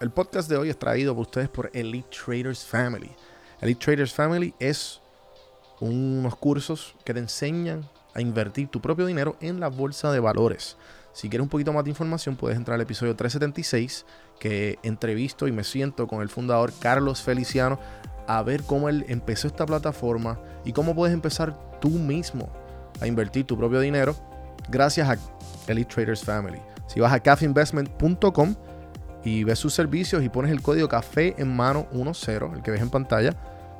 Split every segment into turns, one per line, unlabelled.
El podcast de hoy es traído por ustedes por Elite Traders Family. Elite Traders Family es unos cursos que te enseñan a invertir tu propio dinero en la bolsa de valores. Si quieres un poquito más de información, puedes entrar al episodio 376 que entrevisto y me siento con el fundador Carlos Feliciano a ver cómo él empezó esta plataforma y cómo puedes empezar tú mismo a invertir tu propio dinero gracias a Elite Traders Family. Si vas a cafeinvestment.com y ves sus servicios y pones el código café en mano 10, el que ves en pantalla,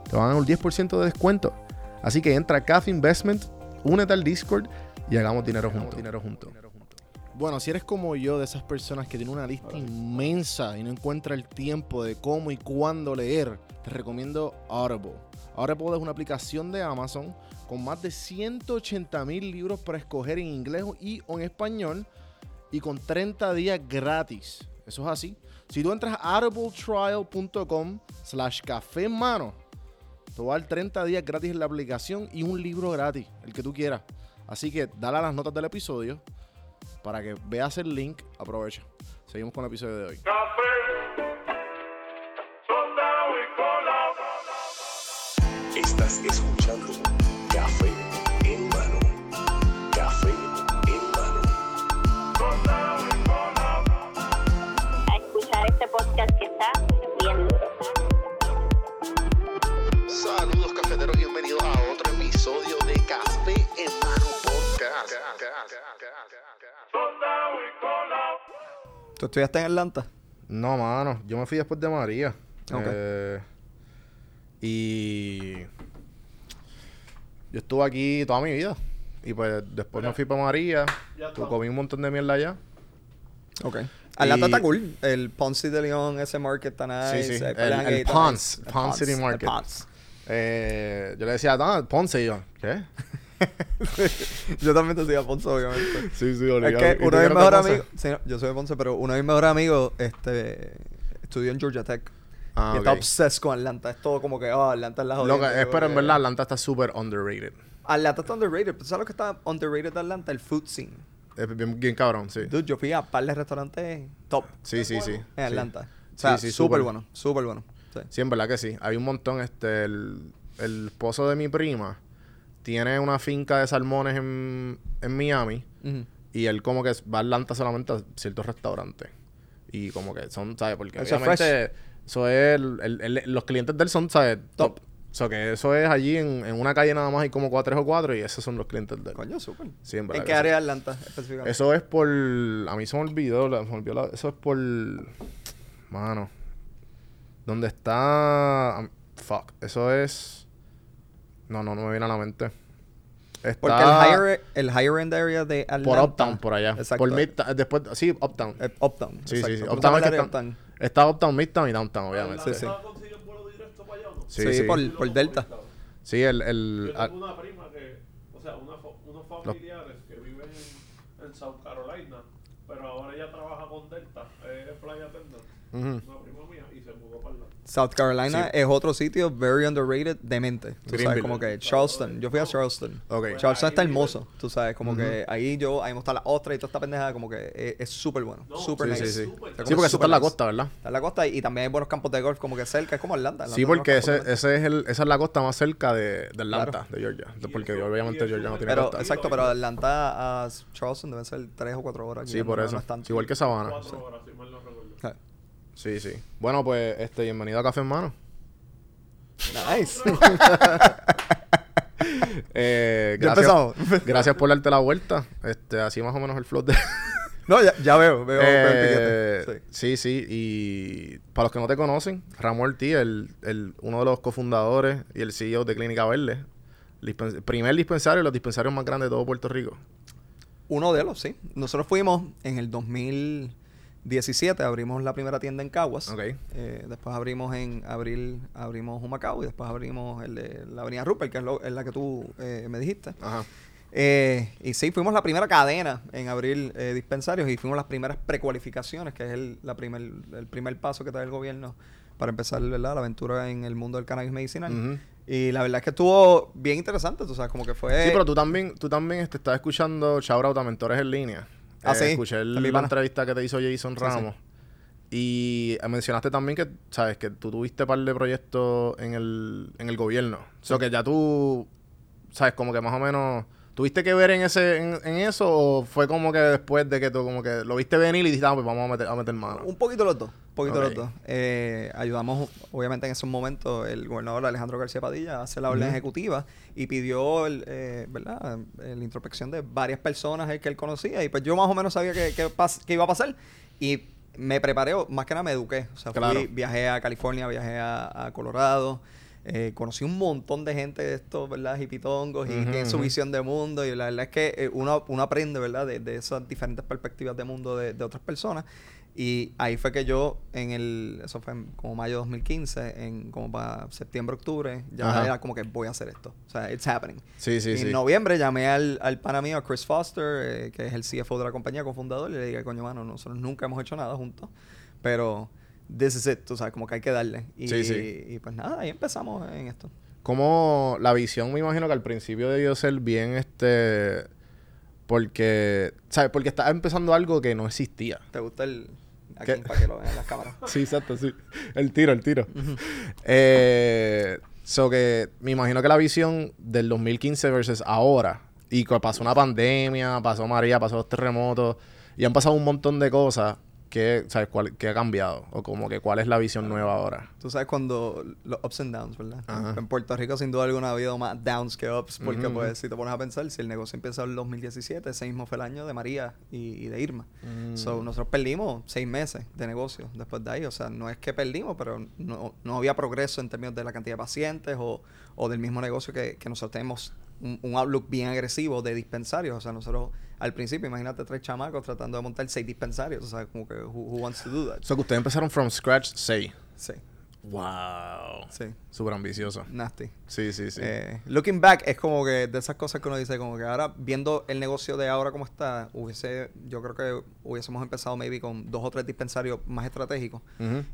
te van a dar un 10% de descuento. Así que entra a Cafe Investment, únete al Discord y hagamos dinero juntos. Dinero juntos. Bueno, si eres como yo, de esas personas que tienen una lista inmensa y no encuentra el tiempo de cómo y cuándo leer, te recomiendo Audible. Audible es una aplicación de Amazon con más de 180 mil libros para escoger en inglés y o en español y con 30 días gratis. Eso es así. Si tú entras a audibletrial.com slash café en mano, te va a dar 30 días gratis en la aplicación y un libro gratis, el que tú quieras. Así que dale a las notas del episodio para que veas el link. Aprovecha. Seguimos con el episodio de hoy.
Estás escuchando
este podcast que está bien.
Saludos cafeteros, bienvenidos a otro episodio de Café en mano podcast.
¿Tú estudiaste en Atlanta?
No, mano. Yo me fui después de María.
Ok.
Eh, y yo estuve aquí toda mi vida. Y pues después me fui para María. Tú comí un montón de mierda allá.
Ok. Atlanta está cool. El Ponce de León, ese market está nice.
Sí, sí. El- el
está
Ponce.
El
Ponce City
el
Market.
Ponce.
Eh, yo le decía, ah, Ponce y yo. ¿Qué?
yo también te decía Ponce, obviamente.
Sí, sí,
Es
obligado.
que
¿Y tú
uno de mis mejores
Ponce?
amigos, sí, no, yo soy de Ponce, pero uno de mis mejores amigos este, estudió en Georgia Tech.
Ah,
y está
ok.
obsessed con Atlanta. Es todo como que, oh, Atlanta es la jodida.
es, pero en verdad Atlanta está súper underrated.
Atlanta está underrated. ¿Tú ¿Sabes lo que está underrated de Atlanta? El food scene.
Es bien, bien cabrón, sí.
Dude, yo fui a par de restaurantes top
Sí, sí, sí.
en Atlanta.
Sí.
O sea,
Sí, sí,
súper bueno, súper bueno. Sí.
Sí, en verdad que sí. Hay un montón. Este, el, el esposo de mi prima tiene una finca de salmones en, en Miami. Y él como que va a Atlanta solamente a ciertos restaurantes. Y como que son, ¿sabes? Porque
Eso es
obviamente eso es... el- el- el- los clientes de él son, ¿sabes? Top.
Top.
O sea, que eso es allí en, en una calle nada más hay como cuatro, tres o cuatro y esos son los clientes de él.
Coño, súper.
Sí, en verdad
¿En
que
qué área de Atlanta específicamente?
Eso es por... A mí se me olvidó, la- se me olvidó la- eso es por... Mano. Donde está... am- Fuck. Eso es... No, no, no me viene a la mente. Está
Porque el higher, el higher end area de Atlanta.
por Uptown, por allá.
Exacto.
Por Midtown. Después... Sí, Uptown.
Eh, Uptown.
Sí,
exacto.
sí, sí.
¿Cómo se
Uptown es que
Uptown?
está Uptown, Midtown y Downtown, obviamente.
Sí, sí.
consiguen vuelo directo para allá o no?
Sí,
Sí,
sí.
Por, por Delta.
Sí, el...
Yo
el ah,
tengo una prima que, o sea, una unos familiares que viven en, en South Carolina, pero ahora ella trabaja con Delta, es flight attendant,
ujú.
una prima mía, y se mudó para Atlanta.
South Carolina
Sí.
es otro sitio very underrated demente. Tú sabes, como que Charleston. Yo fui a Charleston.
Ok.
Charleston está hermoso. Tú sabes, como que ahí yo, ahí está la ostra y toda esta pendeja, como que es- es súper bueno.
No,
Súper
Sí,
nice.
sí, sí. Porque eso está en la costa, ¿verdad?
Está en la costa y, y también hay buenos campos de golf como que cerca. Es como Atlanta. Atlanta
Sí, porque ese, ese es el, esa es la costa más cerca de, de Atlanta,
Claro.
de Georgia. Porque
eso-
obviamente Georgia no tiene
Pero,
costa.
exacto, pero Atlanta a Charleston deben ser tres o cuatro horas.
Sí, por
no-
eso.
no es
igual que Sabana.
Horas, si mal no recuerdo.
Ah,
Sí, sí. Bueno, pues, este, bienvenido a Café en Mano.
Nice.
Eh,
Ya
gracias,
empezamos.
gracias por darte la vuelta. Este, así más o menos el flow de...
no, ya, ya veo, veo, veo el
Eh, sí,
Sí.
sí. Y para los que no te conocen, Ramón Ortiz, el, el, uno de los cofundadores y el CEO de Clínica Verde. Primer dispensario, los dispensarios más grandes de todo Puerto Rico.
Uno de los, sí. Nosotros fuimos en el 2017, abrimos la primera tienda en Caguas.
Ok.
Eh, después abrimos en abril, abrimos Humacao y después abrimos el de la avenida Rupert, que es, lo- es la que tú eh, me dijiste.
Ajá.
Eh, y sí, fuimos la primera cadena en abrir eh, dispensarios y fuimos las primeras precualificaciones, que es el, la primer, el primer paso que trae el gobierno para empezar ¿verdad? la aventura en el mundo del cannabis medicinal. Y la verdad es que estuvo bien interesante, tú sabes, como que fue...
Sí, pero tú también, tú también este, estás escuchando Shout Out a Mentores en Línea.
Ah,
Eh,
sí.
Escuché el- la entrevista que te hizo Jason
Sí,
Ramos. Y mencionaste también que, ¿sabes? Que tú tuviste par de proyectos en el, en el gobierno. O sea, que ya tú, ¿sabes? Como que más o menos... ¿Tuviste que ver en ese en, en eso o fue como que después de que tú como que lo viste venir y dijiste, ah, pues vamos a meter, a meter mano?
Un poquito los dos, poquito
Ok.
los dos. Eh, ayudamos, obviamente, en esos momentos el gobernador Alejandro García Padilla a hacer la orden ejecutiva y pidió, el, eh, ¿verdad? Eh, la introspección de varias personas que él conocía y pues yo más o menos sabía que, que pas- que iba a pasar y me preparé, más que nada me eduqué. O sea, fui-
Claro.
viajé a California, viajé a, a Colorado. eh, conocí un montón de gente de estos, ¿verdad? Hipitongos y
Ujú,
tienen su
ujú.
visión de mundo. Y la verdad es que eh, uno, uno aprende, ¿verdad? De, de esas diferentes perspectivas de mundo de, de otras personas. Y ahí fue que yo, en el, eso fue en como mayo de 2015, en como para septiembre, octubre, ya
Ajá.
era como que voy a hacer esto. O sea, it's happening.
Sí, sí,
y
sí.
en noviembre llamé al, al pana mío, a Chris Foster, eh, que es el CFO de la compañía, cofundador, y le dije, coño, mano, nosotros nunca hemos hecho nada juntos, pero this is it, tú sabes, como que hay que darle. Y,
Sí, sí.
y pues nada, ahí empezamos en esto.
Como la visión, me imagino que al principio debió ser bien, este... Porque, ¿sabes? Porque estaba empezando algo que no existía.
¿Te gusta el...
¿Qué?
Aquí para que lo vean las cámaras.
Sí, exacto, sí. El tiro, el tiro. eh, so que me imagino que la visión del 2015 versus ahora, y pasó una pandemia, pasó María, pasó los terremotos, y han pasado un montón de cosas, que, ¿sabes? ¿Cuál, ¿Qué ha cambiado? O como que cuál es la visión nueva ahora.
Tú sabes cuando los ups and downs, ¿verdad?
Ajá.
En Puerto Rico sin duda alguna ha habido más downs que ups, porque
Ujú,
pues si te pones a pensar, si el negocio empezó en el 2017, ese mismo fue el año de María y, y de Irma.
Mm.
So, nosotros perdimos seis meses de negocio después de ahí. O sea, no es que perdimos, pero no, no había progreso en términos de la cantidad de pacientes o, o del mismo negocio que, que nosotros tenemos un, un outlook bien agresivo de dispensarios. O sea, nosotros al principio, imagínate tres chamacos tratando de montar seis dispensarios. O sea, como que, who, who wants to do that?
So que ustedes empezaron from scratch 6.
Sí,
Wow.
sí,
Súper ambicioso.
nasty.
Sí, sí, sí.
Eh, looking back es como que de esas cosas que uno dice, como que ahora viendo el negocio de ahora como está, hubiese, yo creo que hubiésemos empezado maybe con dos o tres dispensarios más estratégicos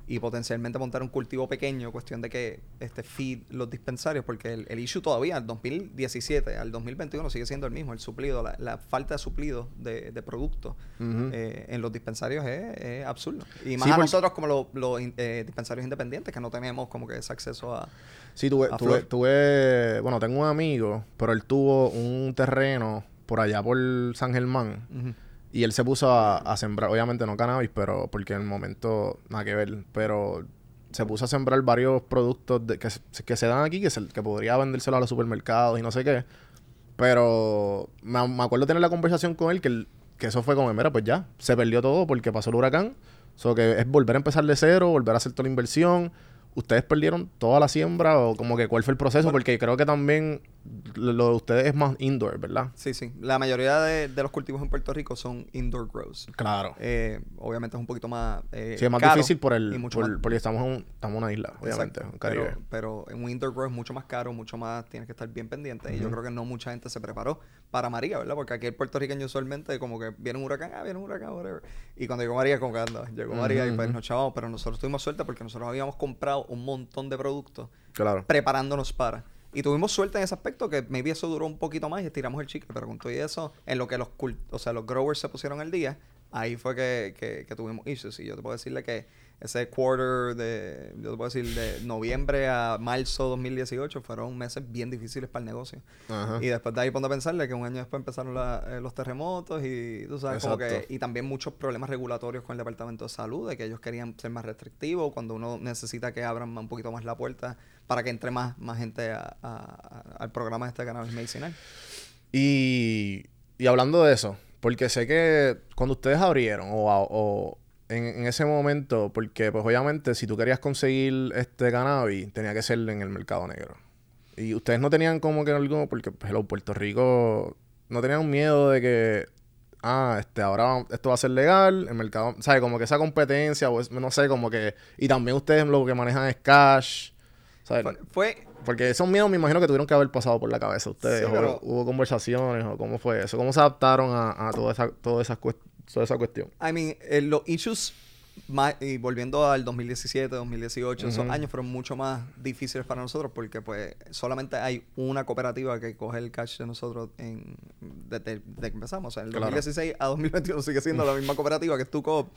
y potencialmente montar un cultivo pequeño, cuestión de que este feed los dispensarios, porque el, el issue todavía, al 2017 al 2021 sigue siendo el mismo, el suplido, la, la falta de suplido de, de productos eh, en los dispensarios es, es absurdo. Y más
Sí,
a nosotros como los, eh, dispensarios independientes que no tenemos como que ese acceso a...
Sí, tuve, tuve, tuve, bueno, tengo un amigo, pero él tuvo un terreno por allá por San Germán y él se puso a, a sembrar, obviamente no cannabis, pero porque en el momento nada que ver, pero se puso a sembrar varios productos de- que, se- que se dan aquí, que, se- que podría vendérselo a los supermercados y no sé qué, pero me, me acuerdo tener la conversación con él que, él- que eso fue como, mira, pues ya, se perdió todo porque pasó el huracán, so que es volver a empezar de cero, volver a hacer toda la inversión. ¿Ustedes perdieron toda la siembra o como que cuál fue el proceso? Porque creo que también lo de ustedes es más indoor, ¿verdad?
Sí, sí. La mayoría de, de los cultivos en Puerto Rico son indoor grows.
Claro.
Eh, obviamente es un poquito más. eh,
sí, es más
caro
difícil por el,
mucho
por-
más-
porque estamos en, un- estamos en una isla, obviamente,
Exacto.
un Caribe.
Pero, en un indoor grow es mucho más caro, mucho más. Tienes que estar bien pendiente. Y yo creo que no mucha gente se preparó para María, ¿verdad? Porque aquí el puertorriqueño usualmente, como que viene un huracán, ah, viene un huracán, whatever. Y cuando llegó María, como que anda, llegó María y pues nos chavamos. Pero nosotros tuvimos suerte porque nosotros habíamos comprado un montón de productos
Claro.
preparándonos para. Y tuvimos suerte en ese aspecto que maybe eso duró un poquito más y estiramos el chicle, pero con todo eso, en lo que los o sea, los growers se pusieron al día, ahí fue que, que, que tuvimos issues. Y yo te puedo decirle que ese quarter de, yo te puedo decir, de noviembre a marzo 2018 fueron meses bien difíciles para el negocio.
Ajá.
Y después de ahí ponte a pensarle que un año después empezaron la- eh, los terremotos y tú sabes como que y también muchos problemas regulatorios con el departamento de salud de que ellos querían ser más restrictivos cuando uno necesita que abran un poquito más la puerta para que entre más, más gente a- a- a- al programa este cannabis medicinal.
Y, y hablando de eso, porque sé que cuando ustedes abrieron o en, en ese momento, porque pues obviamente si tú querías conseguir este cannabis, tenía que ser en el mercado negro. Y ustedes no tenían como que algo, porque pues, hello, Puerto Rico no tenían miedo de que, ah, este, ahora esto va a ser legal, el mercado, ¿sabes? Como que esa competencia, o es- no sé, como que, y también ustedes lo que manejan es cash, ¿sabes?
Fue, fue-
Porque esos miedos me imagino que tuvieron que haber pasado por la cabeza de ustedes.
Sí,
o
pero-
hubo conversaciones o cómo fue eso. ¿Cómo se adaptaron a, a toda, esa, toda, esa, cuest- toda esa cuestión?
I mean, eh, los issues más, y volviendo al 2017, 2018, esos años fueron mucho más difíciles para nosotros porque pues solamente hay una cooperativa que coge el cash de nosotros en, desde, desde que empezamos. O sea, el
Claro.
2016 a 2021 sigue siendo la misma cooperativa que es tu coop.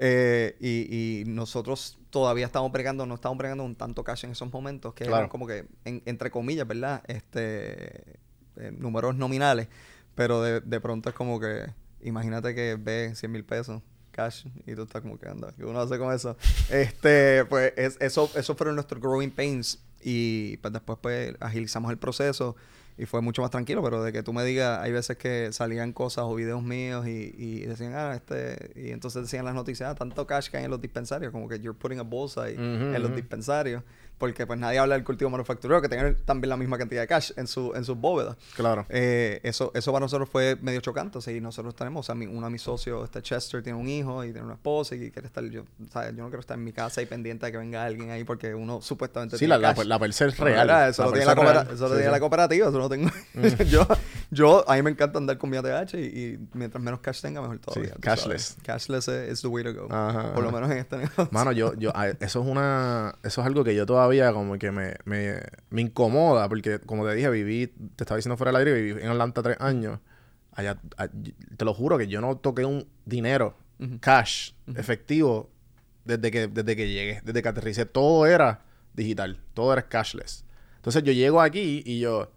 Eh, y, y nosotros todavía estamos bregando, no estamos bregando un tanto cash en esos momentos, que
Claro.
eran como que, en- entre comillas, ¿verdad? Este, eh, números nominales, pero de, de pronto es como que, imagínate que ves 100 mil pesos cash y tú estás como que anda, ¿qué uno hace con eso? Este, pues es- eso, eso fueron nuestros growing pains y pues después pues agilizamos el proceso y fue mucho más tranquilo, pero de que tú me digas, hay veces que salían cosas o videos míos y, y decían, ah, este, y entonces decían las noticias, ah, tanto cash que hay en los dispensarios, como que you're putting a bullseye
Ujú,
en los dispensarios, porque pues nadie habla del cultivo manufacturero, que tengan también la misma cantidad de cash en, su, en sus bóvedas.
Claro.
Eh, eso, eso para nosotros fue medio chocante. O sea, y nosotros tenemos, o sea, mi, uno de mis socios, este Chester, tiene un hijo y tiene una esposa y quiere estar, yo, ¿sabes? yo no quiero estar en mi casa y pendiente de que venga alguien ahí porque uno supuestamente
Sí,
tiene
la, la,
cash.
la perse es
No,
real.
¿verdad? Eso
La
lo tiene, la, coopera- eso lo
Sí,
tiene
sí.
la cooperativa, eso lo tengo. yo, yo, a mí me encanta andar con mi ATH y, y mientras menos cash tenga, mejor todavía. tú
cashless.
sabes. Cashless es is the way to go.
Ajá,
Por lo menos en este negocio.
Mano, yo, yo, eso es una, eso es algo que yo todavía como que me, me, me incomoda, porque como te dije, viví, te estaba diciendo fuera del aire, viví en Atlanta tres años. Allá, a- te lo juro que yo no toqué un dinero, cash, efectivo, desde que, desde que llegué, desde que aterricé. Todo era digital, todo era cashless. Entonces yo llego aquí y yo,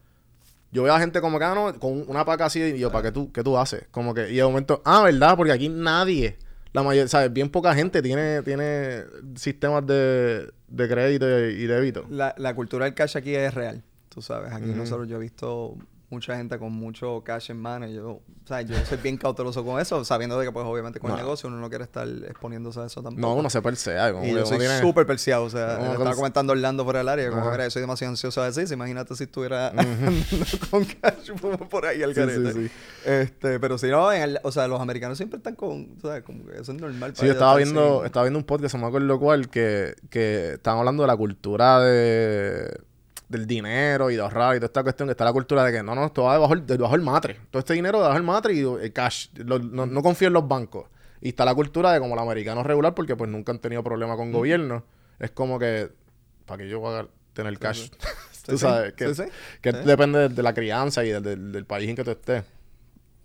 yo veo a gente como que, ah, no, con una paca así, y yo, ¿para qué tú, qué tú haces? Como que, y de momento, ah, ¿verdad? Porque aquí nadie, la mayoría, ¿sabes? Bien poca gente tiene, tiene sistemas de, de crédito y débito.
La, la cultura del cash aquí es real, tú sabes. Aquí nosotros, yo he visto mucha gente con mucho cash en mano y yo, o sea, yo soy bien cauteloso con eso, sabiendo de que pues obviamente con
No.
el negocio uno no quiere estar exponiéndose a eso tampoco.
No, uno se persea. Como
y yo soy
tiene-
súper perseado, o sea, le estaba comentando Orlando por el área, como mira, yo soy demasiado ansioso a decir, imagínate si estuviera andando con cash por- ahí al
Sí, sí, sí.
Este, pero si no, en el- o sea, los americanos siempre están con, o sea, como que eso es normal.
Sí, yo estaba viendo,
sin-
estaba viendo un podcast, no me acuerdo cuál, que, que estaban hablando de la cultura de del dinero y de ahorrar y toda esta cuestión, que está la cultura de que no, no, esto va debajo, debajo del matre. Todo este dinero debajo del matre y el cash. Lo- no, no confío en los bancos. Y está la cultura de como el americano regular, porque pues nunca han tenido problema con gobierno. Es como que, ¿para que yo voy a tener cash? tú
Sí,
sabes,
sí,
que,
sí,
depende de, de la crianza y del- del país en que tú estés.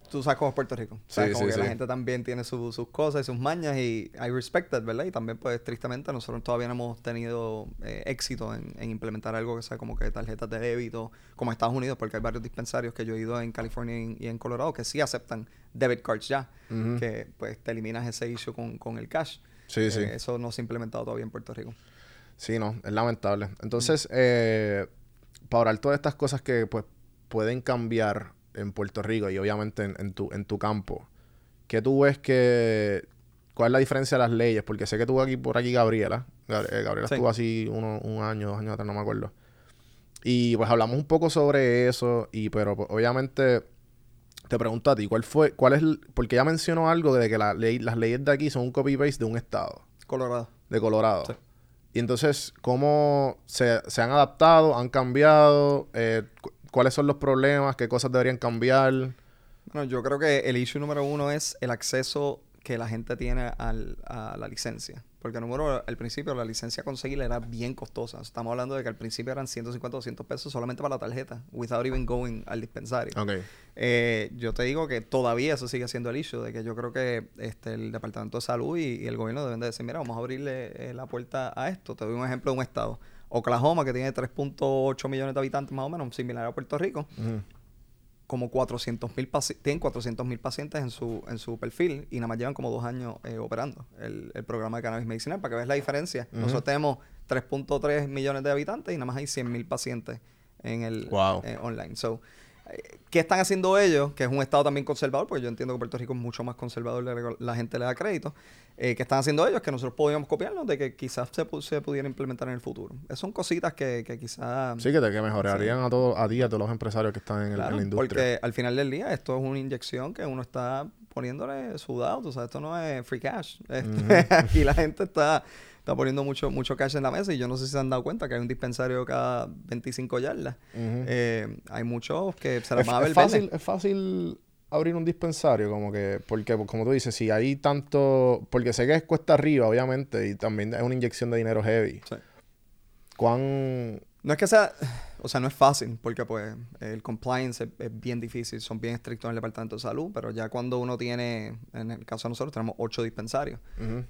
Tú sabes cómo es Puerto Rico. Sabes
Sí,
como
sí,
que la
sí.
gente también tiene su- sus cosas y sus mañas y I respect that, ¿verdad? Y también, pues, tristemente, nosotros todavía no hemos tenido eh, éxito en, en implementar algo que sea como que tarjetas de débito, como Estados Unidos, porque hay varios dispensarios que yo he ido en California y, y en Colorado que sí aceptan debit cards ya, que pues te eliminas ese issue con, con el cash.
Sí, sí.
Eh, Eso no se ha implementado todavía en Puerto Rico.
Sí, no, es lamentable. Entonces, eh, para hablar todas estas cosas que pues pueden cambiar en Puerto Rico y obviamente en, en tu, en tu campo, ¿qué tú ves que... ¿Cuál es la diferencia de las leyes? Porque sé que tuvo aquí por aquí Gabriela. Gabri- eh, Gabriela
Sí.
estuvo así uno, un año, dos años atrás, no me acuerdo. Y pues hablamos un poco sobre eso, y pero pues, obviamente te pregunto a ti, ¿cuál fue, cuál es, el- porque ella mencionó algo de que la ley, las leyes de aquí son un copy-paste de un estado
Colorado.
de Colorado.
Sí.
Y entonces, ¿cómo se, se han adaptado? ¿Han cambiado? Eh, ¿Cuáles son los problemas? ¿Qué cosas deberían cambiar?
Bueno, yo creo que el issue número uno es el acceso que la gente tiene al- a la licencia. Porque número, al principio la licencia conseguirla era bien costosa. Estamos hablando de que al principio eran 150 o 200 pesos solamente para la tarjeta, without even going al dispensario.
Ok.
Eh, yo te digo que todavía eso sigue siendo el issue, de que yo creo que este, el Departamento de Salud y, y el gobierno deben de decir, mira, vamos a abrirle eh, la puerta a esto. Te doy un ejemplo de un estado. Oklahoma, que tiene 3.8 millones de habitantes más o menos, similar a Puerto Rico,
Ujú.
como 400 mil tienen 400 mil pacientes en su, en su perfil y nada más llevan como dos años eh, operando el, el programa de cannabis medicinal para que veas la diferencia. Nosotros tenemos 3.3 millones de habitantes y nada más hay 100 mil pacientes en el
Wow.
eh, online. So, ¿Qué están haciendo ellos? Que es un estado también conservador, porque yo entiendo que Puerto Rico es mucho más conservador, la gente le da crédito. Eh, ¿Qué están haciendo ellos? Que nosotros podíamos copiarnos de que quizás se, se pudiera implementar en el futuro. Esas son cositas que, que quizás...
Sí, que, te, que mejorarían a, todos a ti y a todos los empresarios que están en, el- en la industria.
porque al final del día esto es una inyección que uno está poniéndole sudado, tú sabes, esto no es free cash. Este, Aquí la gente está, está poniendo mucho, mucho cash en la mesa y yo no sé si se han dado cuenta que hay un dispensario cada 25 yardas. Eh, hay muchos que se las van a ver
es fácil, es fácil abrir un dispensario, como que, porque como tú dices, si hay tanto, porque sé que es cuesta arriba, obviamente, y también es una inyección de dinero heavy.
Sí.
¿Cuán
No es que sea, o sea, no es fácil porque pues el compliance es, es bien difícil, son bien estrictos en el Departamento de Salud, pero ya cuando uno tiene, en el caso de nosotros, tenemos ocho dispensarios.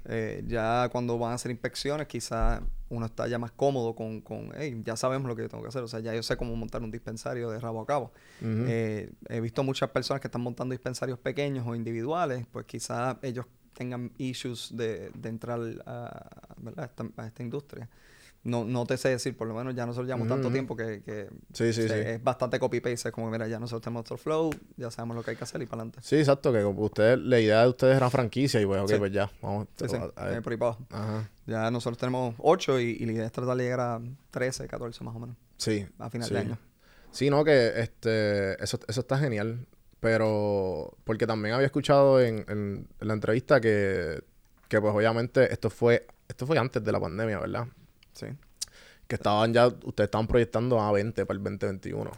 Eh, ya cuando van a hacer inspecciones, quizás uno está ya más cómodo con, con hey, ya sabemos lo que yo tengo que hacer. O sea, ya yo sé cómo montar un dispensario de rabo a cabo. Eh, he visto muchas personas que están montando dispensarios pequeños o individuales, pues quizás ellos tengan issues de, de entrar a, a esta, a esta industria. No, no te sé decir, por lo menos ya nosotros llevamos tanto tiempo que, que
Sí, sí,
o sea,
sí.
es bastante copy-paste. Es como, mira, ya nosotros tenemos nuestro flow, ya sabemos lo que hay que hacer y para adelante.
Sí, exacto, que ustedes, la idea de ustedes era franquicia y pues, ok, pues ya, vamos a- a-
eh, por ahí para abajo.
Ajá.
Ya nosotros tenemos 8 y, y la idea es tratar de llegar a 13, 14 más o menos,
Sí.
a final de año.
Sí, no, que este, eso, eso está genial. Pero, porque también había escuchado en, en- en la entrevista que, que, pues obviamente esto fue, esto fue antes de la pandemia, ¿verdad?
Sí.
Que estaban ya, ustedes estaban proyectando a 20 para el 2021.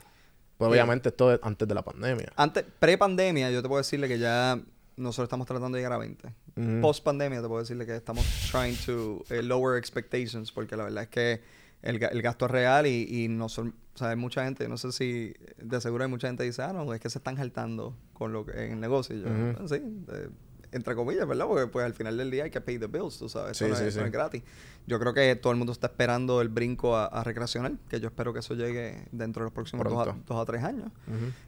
Pues obviamente esto es antes de la pandemia.
Antes, pre-pandemia, yo te puedo decirle que ya nosotros estamos tratando de llegar a 20.
Ujú.
Post-pandemia, te puedo decirle que estamos trying to eh, lower expectations, porque la verdad es que el, el gasto es real y, y no son, o sea, hay mucha gente, no sé si de seguro hay mucha gente que dice, ah, no, es que se están jaltando con lo que, en el negocio. Y yo,
Ujú.
"Ah, sí, eh, entre comillas, ¿verdad? Porque pues al final del día hay que pay the bills, tú sabes, eso
Sí,
no, es,
sí,
eso no
sí.
es gratis. Yo creo que todo el mundo está esperando el brinco a, a recreacional, que yo espero que eso llegue dentro de los próximos dos a,
Pronto.
dos a tres años.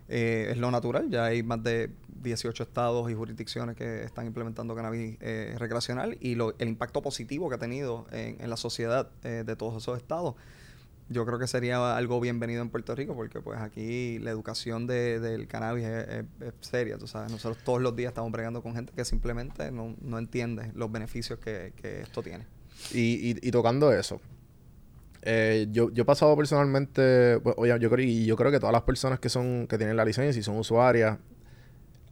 Eh, es lo natural. Ya hay más de 18 estados y jurisdicciones que están implementando cannabis eh, recreacional y lo- el impacto positivo que ha tenido en, en la sociedad eh, de todos esos estados. Yo creo que sería algo bienvenido en Puerto Rico porque pues aquí la educación de- del cannabis es, seria, tú sabes. Nosotros todos los días estamos bregando con gente que simplemente no, no entiende los beneficios que, que esto tiene.
Y, y, y tocando eso, eh, yo, yo he pasado personalmente, pues, oye, yo creo, y yo creo que todas las personas que son, que tienen la licencia y son usuarias,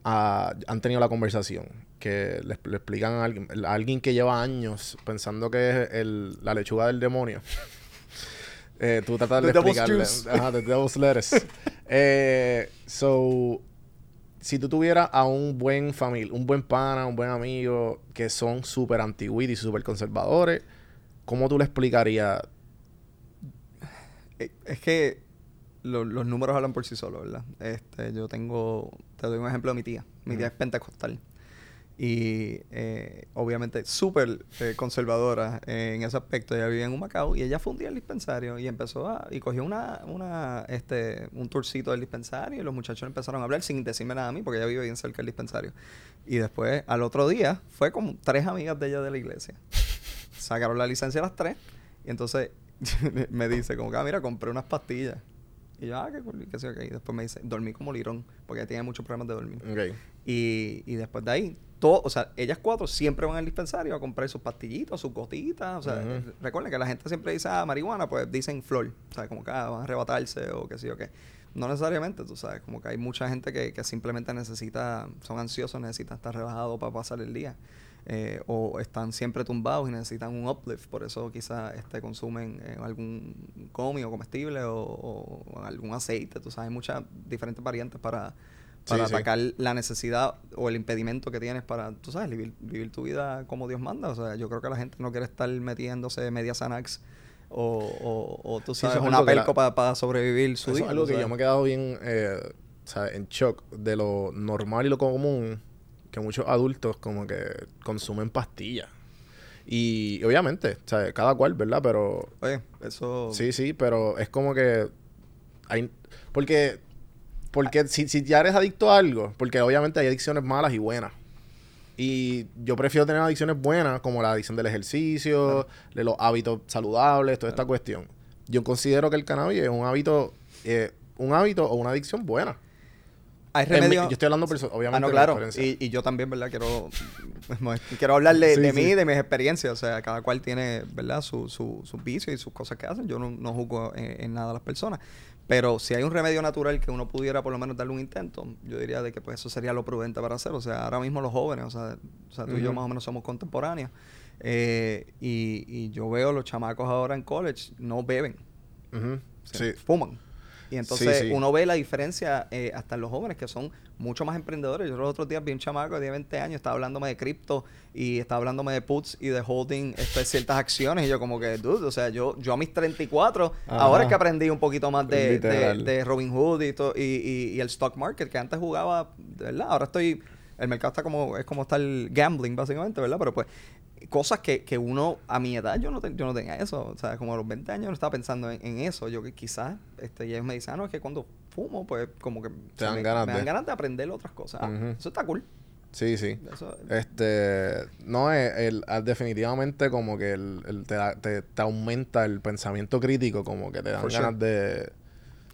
ah, han tenido la conversación. Que le, le explican a alguien, a alguien que lleva años pensando que es el, la lechuga del demonio. Eh, tú tratas de explicarle. Ajá, the devil's lettuce. Eh, so, si tú tuvieras a un buen familia, un buen pana, un buen amigo, que son súper anti y súper conservadores, ¿cómo tú le explicarías?
Eh, Es que lo- los números hablan por sí solos, ¿verdad? Este, yo tengo, te doy un ejemplo de mi tía. Mi tía es pentecostal. Y eh, obviamente súper eh, conservadora en ese aspecto. Ella vivía en un Macao y ella fue un día al dispensario y empezó a... Y cogió una, una, este, un tourcito del dispensario y los muchachos empezaron a hablar sin decirme nada a mí porque ella vive bien cerca del dispensario. Y después, al otro día, fue como tres amigas de ella de la iglesia. Sacaron la licencia a las tres y entonces me dice como que, ah, mira, compré unas pastillas. Y yo, ah, qué cool, qué sé qué. Y después me dice, dormí como lirón, porque ella tiene muchos problemas de dormir.
Ok.
Y, y después de ahí, todo, o sea, ellas cuatro siempre van al dispensario a comprar sus pastillitas, sus gotitas. O sea,
Ujú.
recuerden que la gente siempre dice, ah, marihuana, pues dicen flor. O sea, como que ah, van a arrebatarse o qué sé yo qué. No necesariamente, tú sabes, como que hay mucha gente que, que simplemente necesita, son ansiosos, necesitan estar rebajados para pasar el día. Eh, o están siempre tumbados y necesitan un uplift, por eso quizás este, consumen eh, algún comi o comestible o- o algún aceite, tú sabes, hay muchas diferentes variantes para, para
Sí, sí.
atacar la necesidad o el impedimento que tienes para, tú sabes, vivir, vivir tu vida como Dios manda. O sea, yo creo que la gente no quiere estar metiéndose media Xanax o, o, o tú
Sí,
sabes,
es
una pelco para sobrevivir su
Eso
día.
es algo que yo
sabes.
me he quedado bien eh, o sea, en shock de lo normal y lo común que muchos adultos como que consumen pastillas. Y obviamente, o sea, cada cual, ¿verdad? Pero
Oye, eso...
sí, sí, pero es como que hay porque porque si, si ya eres adicto a algo, porque obviamente hay adicciones malas y buenas. Y yo prefiero tener adicciones buenas, como la adicción del ejercicio, de los hábitos saludables, toda esta cuestión. Yo considero que el cannabis es un hábito, eh, un hábito o una adicción buena.
Hay remedios...
yo estoy hablando, obviamente,
Ah, no,
de mi
claro.
experiencia.
Y, y yo también, ¿verdad? Quiero, quiero hablar de,
Sí,
de
sí.
mí, de mis experiencias. O sea, cada cual tiene, ¿verdad? Su, su, sus vicios y sus cosas que hacen. Yo no, no juzgo en, en nada a las personas. Pero si hay un remedio natural que uno pudiera por lo menos darle un intento, yo diría de que pues eso sería lo prudente para hacer. O sea, ahora mismo los jóvenes, o sea, o sea tú y yo más o menos somos contemporáneos. Eh, y, y yo veo los chamacos ahora en college no beben,
Ujú,
o sea,
Sí.
fuman. Y entonces
Sí, sí.
uno ve la diferencia eh, hasta en los jóvenes que son mucho más emprendedores. Yo los otros días vi un chamaco de 20 años, estaba hablándome de cripto y estaba hablándome de puts y de holding este, ciertas acciones. Y yo como que, dude, o sea, yo, yo a mis 34,
Ajá.
ahora es que aprendí un poquito más de, de, Robin Hood y, to- y, y- y el stock market, que antes jugaba, verdad, ahora estoy... El mercado está como, es como está el gambling, básicamente, ¿verdad? Pero pues, cosas que, que uno, a mi edad, yo no, te- yo no tenía eso. O sea, como a los 20 años no estaba pensando en, en eso. Yo que quizás, este, y ellos me dicen, ah, no, es que cuando fumo, pues, como que
Te dan
me,
ganas
me
de-
dan ganas de aprender otras cosas. Ah. Eso está cool.
Sí, sí.
Eso,
Este, no, es el, ah, definitivamente como que el, te, da- te, te aumenta el pensamiento crítico, como que te dan ganas
sure.
de...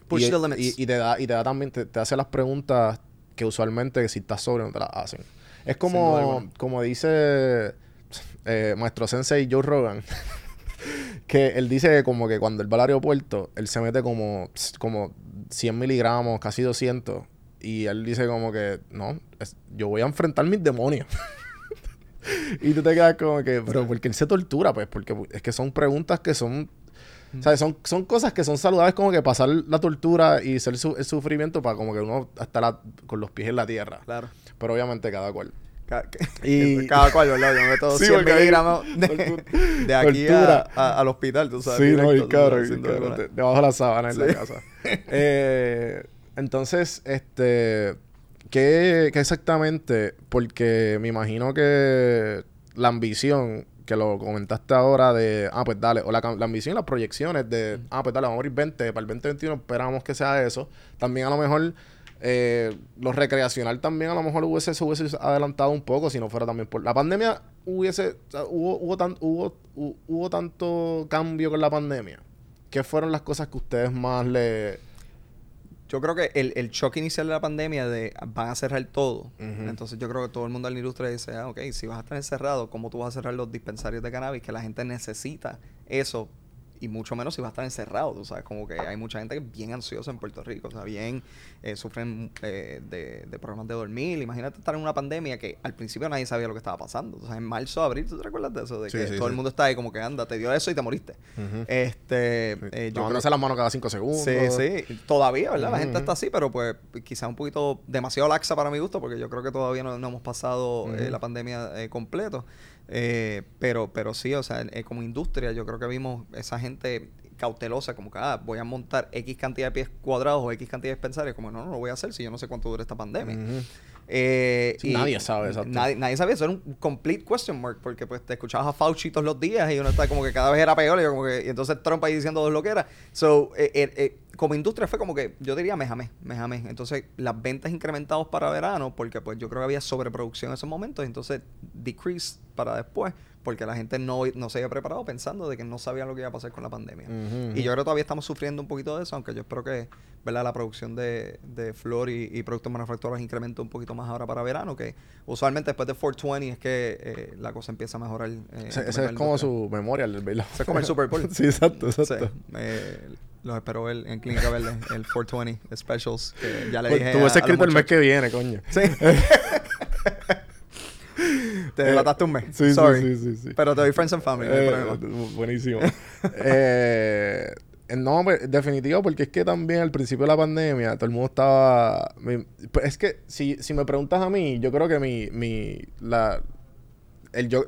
Push
y,
the limits.
y- y te da, y te da también, te, te hace las preguntas que usualmente si estás sobre no te las hacen. Es como, como dice eh, Maestro Sensei Joe Rogan, que él dice que como que cuando él va al aeropuerto, él se mete como, como 100 miligramos, casi 200, y él dice como que, no, es- yo voy a enfrentar mis demonios. y tú te quedas como que, pero ¿por qué él se tortura? Pues porque es que son preguntas que son... O sea, son, son cosas que son saludables como que pasar la tortura y ser su- el sufrimiento para como que uno estar con los pies en la tierra.
claro.
Pero obviamente cada cual. Y-
Cada cual, ¿verdad? Yo me meto
Sí,
100
porque ahí-
miligramos de, aquí a,
tortura.
a- al hospital, tú sabes.
Sí, no,
directo,
y
tú
cabrón,
sabes,
y cabrón, de- debajo de la sábana en la casa. Eh, entonces, este, ¿qué, qué exactamente? Porque me imagino que la ambición, que lo comentaste ahora de, ah, pues dale, o la ambición y las proyecciones de, ah, pues dale, vamos a abrir 20, para el 2021 esperamos que sea eso. También a lo mejor... Eh, lo recreacional también a lo mejor hubiese, se hubiese adelantado un poco si no fuera también por la pandemia hubiese o sea, hubo hubo, tan- hubo, hu- hubo tanto cambio con la pandemia ¿Qué fueron las cosas que ustedes más le...
Yo creo que el, el shock inicial de la pandemia de van a cerrar todo. Entonces yo creo que todo el mundo en la industria dice, ah, ok, si vas a estar encerrado, ¿cómo tú vas a cerrar los dispensarios de cannabis? Que la gente necesita eso. Y mucho menos si vas a estar encerrado. Tú sabes, como que hay mucha gente que es bien ansiosa en Puerto Rico. O sea, bien, eh, sufren eh, de, de problemas de dormir. Imagínate estar en una pandemia que al principio nadie sabía lo que estaba pasando. O sea, en marzo, abril, ¿tú te recuerdas de eso? De
Sí,
que
sí,
todo el mundo está ahí como que anda, te dio eso y te moriste.
Ujú.
Este, eh, yo creo
las manos cada cinco segundos.
Sí, sí. Todavía, ¿verdad? La gente está así, pero pues quizá un poquito demasiado laxa para mi gusto, porque yo creo que todavía no, no hemos pasado eh, la pandemia eh, completo. Eh, pero, pero sí, o sea, eh, como industria, yo creo que vimos esa gente cautelosa, como que, ah, voy a montar X cantidad de pies cuadrados o X cantidad de dispensarios, como no, no lo voy a hacer si yo no sé cuánto dura esta pandemia. Eh,
Sí, nadie sabe, exacto.
Nadie, nadie sabía, eso era un complete question mark, porque pues te escuchabas a Fauci todos los días y uno está como que cada vez era peor, y, yo como que, y entonces Trump ahí diciendo dos lo que era. So, eh, como industria fue como que, yo diría mejame, mejame. Entonces, las ventas incrementados para verano, porque pues yo creo que había sobreproducción en esos momentos, entonces decrease para después, porque la gente no, no se había preparado pensando de que no sabían lo que iba a pasar con la pandemia. Y yo creo que todavía estamos sufriendo un poquito de eso, aunque yo espero que ¿verdad? la producción de, de flor y, y productos manufacturados incremente un poquito más ahora para verano, que usualmente después de 420 es que eh, la cosa empieza a mejorar. eh,
ese es como su memorial, ¿verdad?
Ese es como el Super Bowl.
sí, exacto,
Sí,
exacto.
eh, los espero ver en Clínica Verde, el 420 Specials, que ya le
Pues,
dije
Tú
los
escrito el mes que viene, coño.
Sí. te delataste un mes.
Sí,
Sorry.
sí, sí, sí.
Pero te doy Friends and Family,
Eh, buenísimo. eh, no, pues, definitivo, porque es que también al principio de la pandemia todo el mundo estaba... pues, es que si, si me preguntas a mí, yo creo que mi... mi la, el, yo,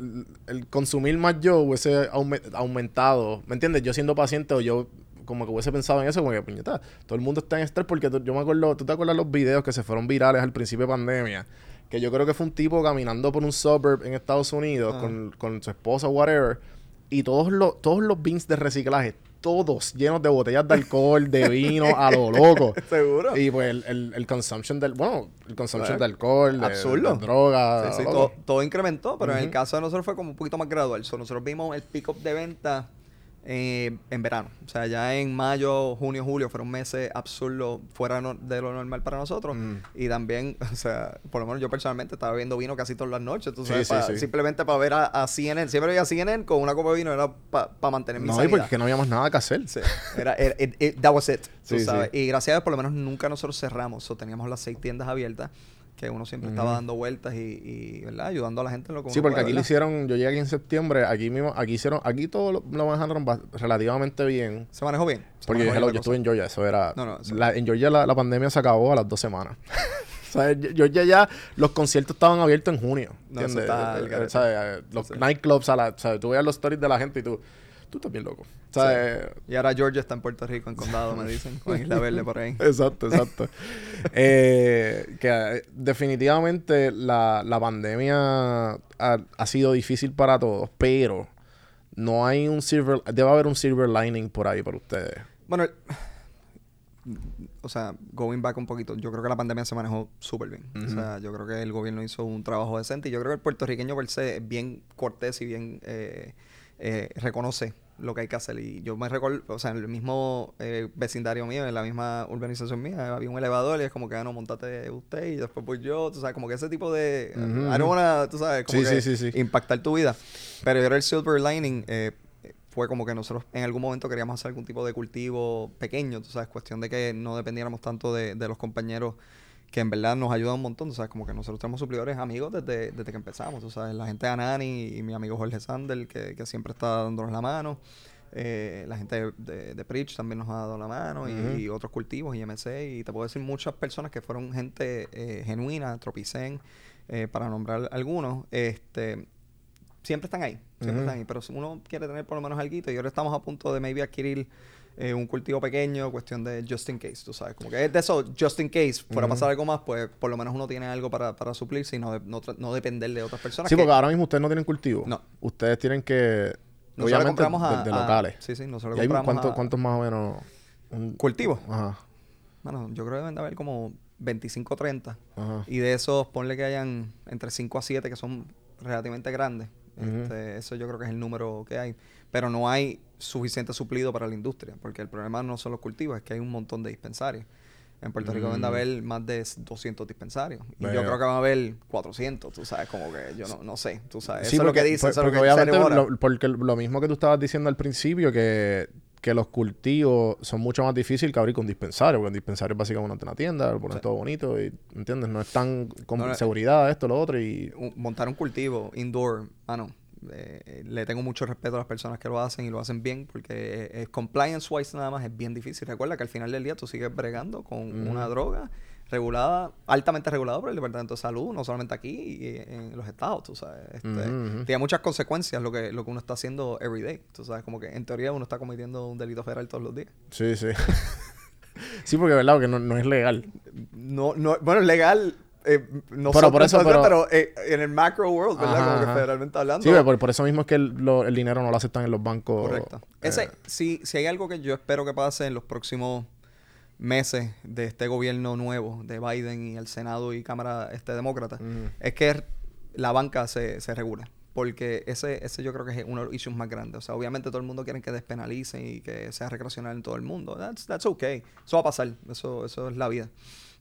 el consumir más yo hubiese aume- aumentado, ¿me entiendes? Yo siendo paciente o yo como que hubiese pensado en eso, como que puñeta, todo el mundo está en estrés porque tú- yo me acuerdo, ¿tú te acuerdas los videos que se fueron virales al principio de pandemia? Que yo creo que fue un tipo caminando por un suburb en Estados Unidos
Ajá.
con, con su esposa, whatever, y todos los, todos los bins de reciclaje, todos llenos de botellas de alcohol, de vino, a lo loco.
Seguro.
Y pues el, el, el consumption del, bueno, el consumption
Claro.
de alcohol, de,
Absurdo.
de droga,
Sí, sí,
loco.
todo, todo incrementó, pero en el caso de nosotros fue como un poquito más gradual. So, nosotros vimos el pick-up de venta eh, en verano. O sea, ya en mayo, junio, julio fueron meses absurdos fuera no- de lo normal para nosotros.
Mm.
Y también, o sea, por lo menos yo personalmente estaba bebiendo vino casi todas las noches. Tú sabes,
sí,
pa-
sí.
simplemente para ver a, a CNN. Siempre veía CNN con una copa de vino, era para mantener mi
No, y
sanidad.
porque es que no había más nada que hacer.
Era, era- it- it- that was it, tú sabes. Y gracias a Dios, por lo menos nunca nosotros cerramos. O teníamos las seis tiendas abiertas. Que uno siempre estaba dando vueltas y, y, ¿verdad? ayudando a la gente en lo que
Sí,
uno
porque
puede,
aquí lo hicieron, yo llegué aquí en septiembre, aquí mismo, aquí hicieron, aquí todo lo, lo manejaron relativamente bien.
Se manejó bien. se
Porque
manejó
hello, yo estuve en Georgia, eso era...
No, no, eso-
la- en Georgia la, la pandemia se acabó a las dos semanas. o sea, en Georgia ya los conciertos estaban abiertos en junio.
No, está
Eh,
al
eh,
garete.
¿sabes? Los
Sí.
nightclubs, a la, ¿sabes? tú veías los stories de la gente y tú, tú estás bien loco. ¿sabes?
Y ahora Georgia está en Puerto Rico, en Condado, me dicen. O en Isla Verde, por ahí.
Exacto, exacto. Eh, que eh, definitivamente la, la pandemia ha, ha sido difícil para todos, pero no hay un silver, debe haber un silver lining por ahí para ustedes.
Bueno, o sea, going back un poquito, yo creo que la pandemia se manejó súper bien. O sea, yo creo que el gobierno hizo un trabajo decente y yo creo que el puertorriqueño per se es bien cortés y bien eh, eh, reconoce lo que hay que hacer. Y yo me recuerdo, o sea, en el mismo eh, vecindario mío, en la misma urbanización mía, había un elevador y es como que, ah, no, montate usted y después voy yo, tú sabes, como que ese tipo de...
Ujú,
I don't wanna, tú sabes, como
Sí,
que
sí, sí, sí.
impactar tu vida. Pero era el silver lining, eh, fue como que nosotros en algún momento queríamos hacer algún tipo de cultivo pequeño, tú sabes, cuestión de que no dependiéramos tanto de, de los compañeros que en verdad nos ayudan un montón, tú sabes, como que nosotros tenemos suplidores amigos desde, desde que empezamos, tú sabes, la gente de Anani y mi amigo Jorge Sander, que, que siempre está dándonos la mano, eh, la gente de, de, de Preach también nos ha dado la mano, y- otros cultivos, y MC, y te puedo decir muchas personas que fueron gente eh, genuina, Tropicen, eh, para nombrar algunos, este siempre están ahí, siempre están ahí, pero si uno quiere tener por lo menos algo, y ahora estamos a punto de maybe adquirir eh, un cultivo pequeño, cuestión de just in case, tú sabes, como que es de eso, just in case, fuera a pasar algo más, pues por lo menos uno tiene algo para, para suplirse y no, no, no depender de otras personas.
Sí,
que
porque ahora mismo ustedes no tienen cultivo.
No.
Ustedes tienen que,
nosotros
obviamente,
compramos a,
de, de
a-
locales.
sí, sí, nosotros
¿Y
compramos
cuántos,
a-
cuántos más o menos? Un-
cultivos.
Ajá,
Bueno, yo creo que deben de haber como 25 o 30.
ajá.
Y de esos, ponle que hayan entre 5 a 7 que son relativamente grandes. Este, eso yo creo que es el número que hay. Pero no hay suficiente suplido para la industria, porque el problema no son los cultivos, es que hay un montón de dispensarios. En Puerto Rico deben de
Mm.
haber más de 200 dispensarios. Y yo creo que van a haber 400, tú sabes, como que yo no, no sé, tú sabes.
Sí,
eso es lo que
por-
eso es lo
porque
que
lo, porque lo mismo que tú estabas diciendo al principio, que, que los cultivos son mucho más difíciles que abrir con dispensario, porque un dispensario es básicamente una tienda, lo ponen
Sí.
todo bonito y, ¿entiendes? No están con
No, no,
seguridad, esto, lo otro y...
un- montar un cultivo indoor, ah no, eh, le tengo mucho respeto a las personas que lo hacen y lo hacen bien porque eh, compliance wise nada más es bien difícil. Recuerda que al final del día tú sigues bregando con una droga regulada, altamente regulada por el Departamento de Salud, no solamente aquí y en los estados, tú sabes. Este. Tiene muchas consecuencias lo que, lo que uno está haciendo every day. Tú sabes, como que en teoría uno está cometiendo un delito federal todos los días.
Sí, sí. sí, porque verdad, porque no, no es legal.
No, no, bueno, es legal. Eh, no
Pero por eso, pero-
pero, eh, en el macro world, ¿verdad?
Ajá,
como que federalmente hablando.
Sí, por, por eso mismo es que el, lo- el dinero no lo aceptan en los bancos.
Correcto.
eh,
Ese, si, si hay algo que yo espero que pase en los próximos meses de este gobierno nuevo, de Biden y el Senado y Cámara este demócrata, es que la banca se, se regule. Porque ese, ese yo creo que es uno de los issues más grandes. O sea, obviamente todo el mundo quiere que despenalicen y que sea recreacional en todo el mundo. That's, that's okay. Eso va a pasar. Eso, eso es la vida.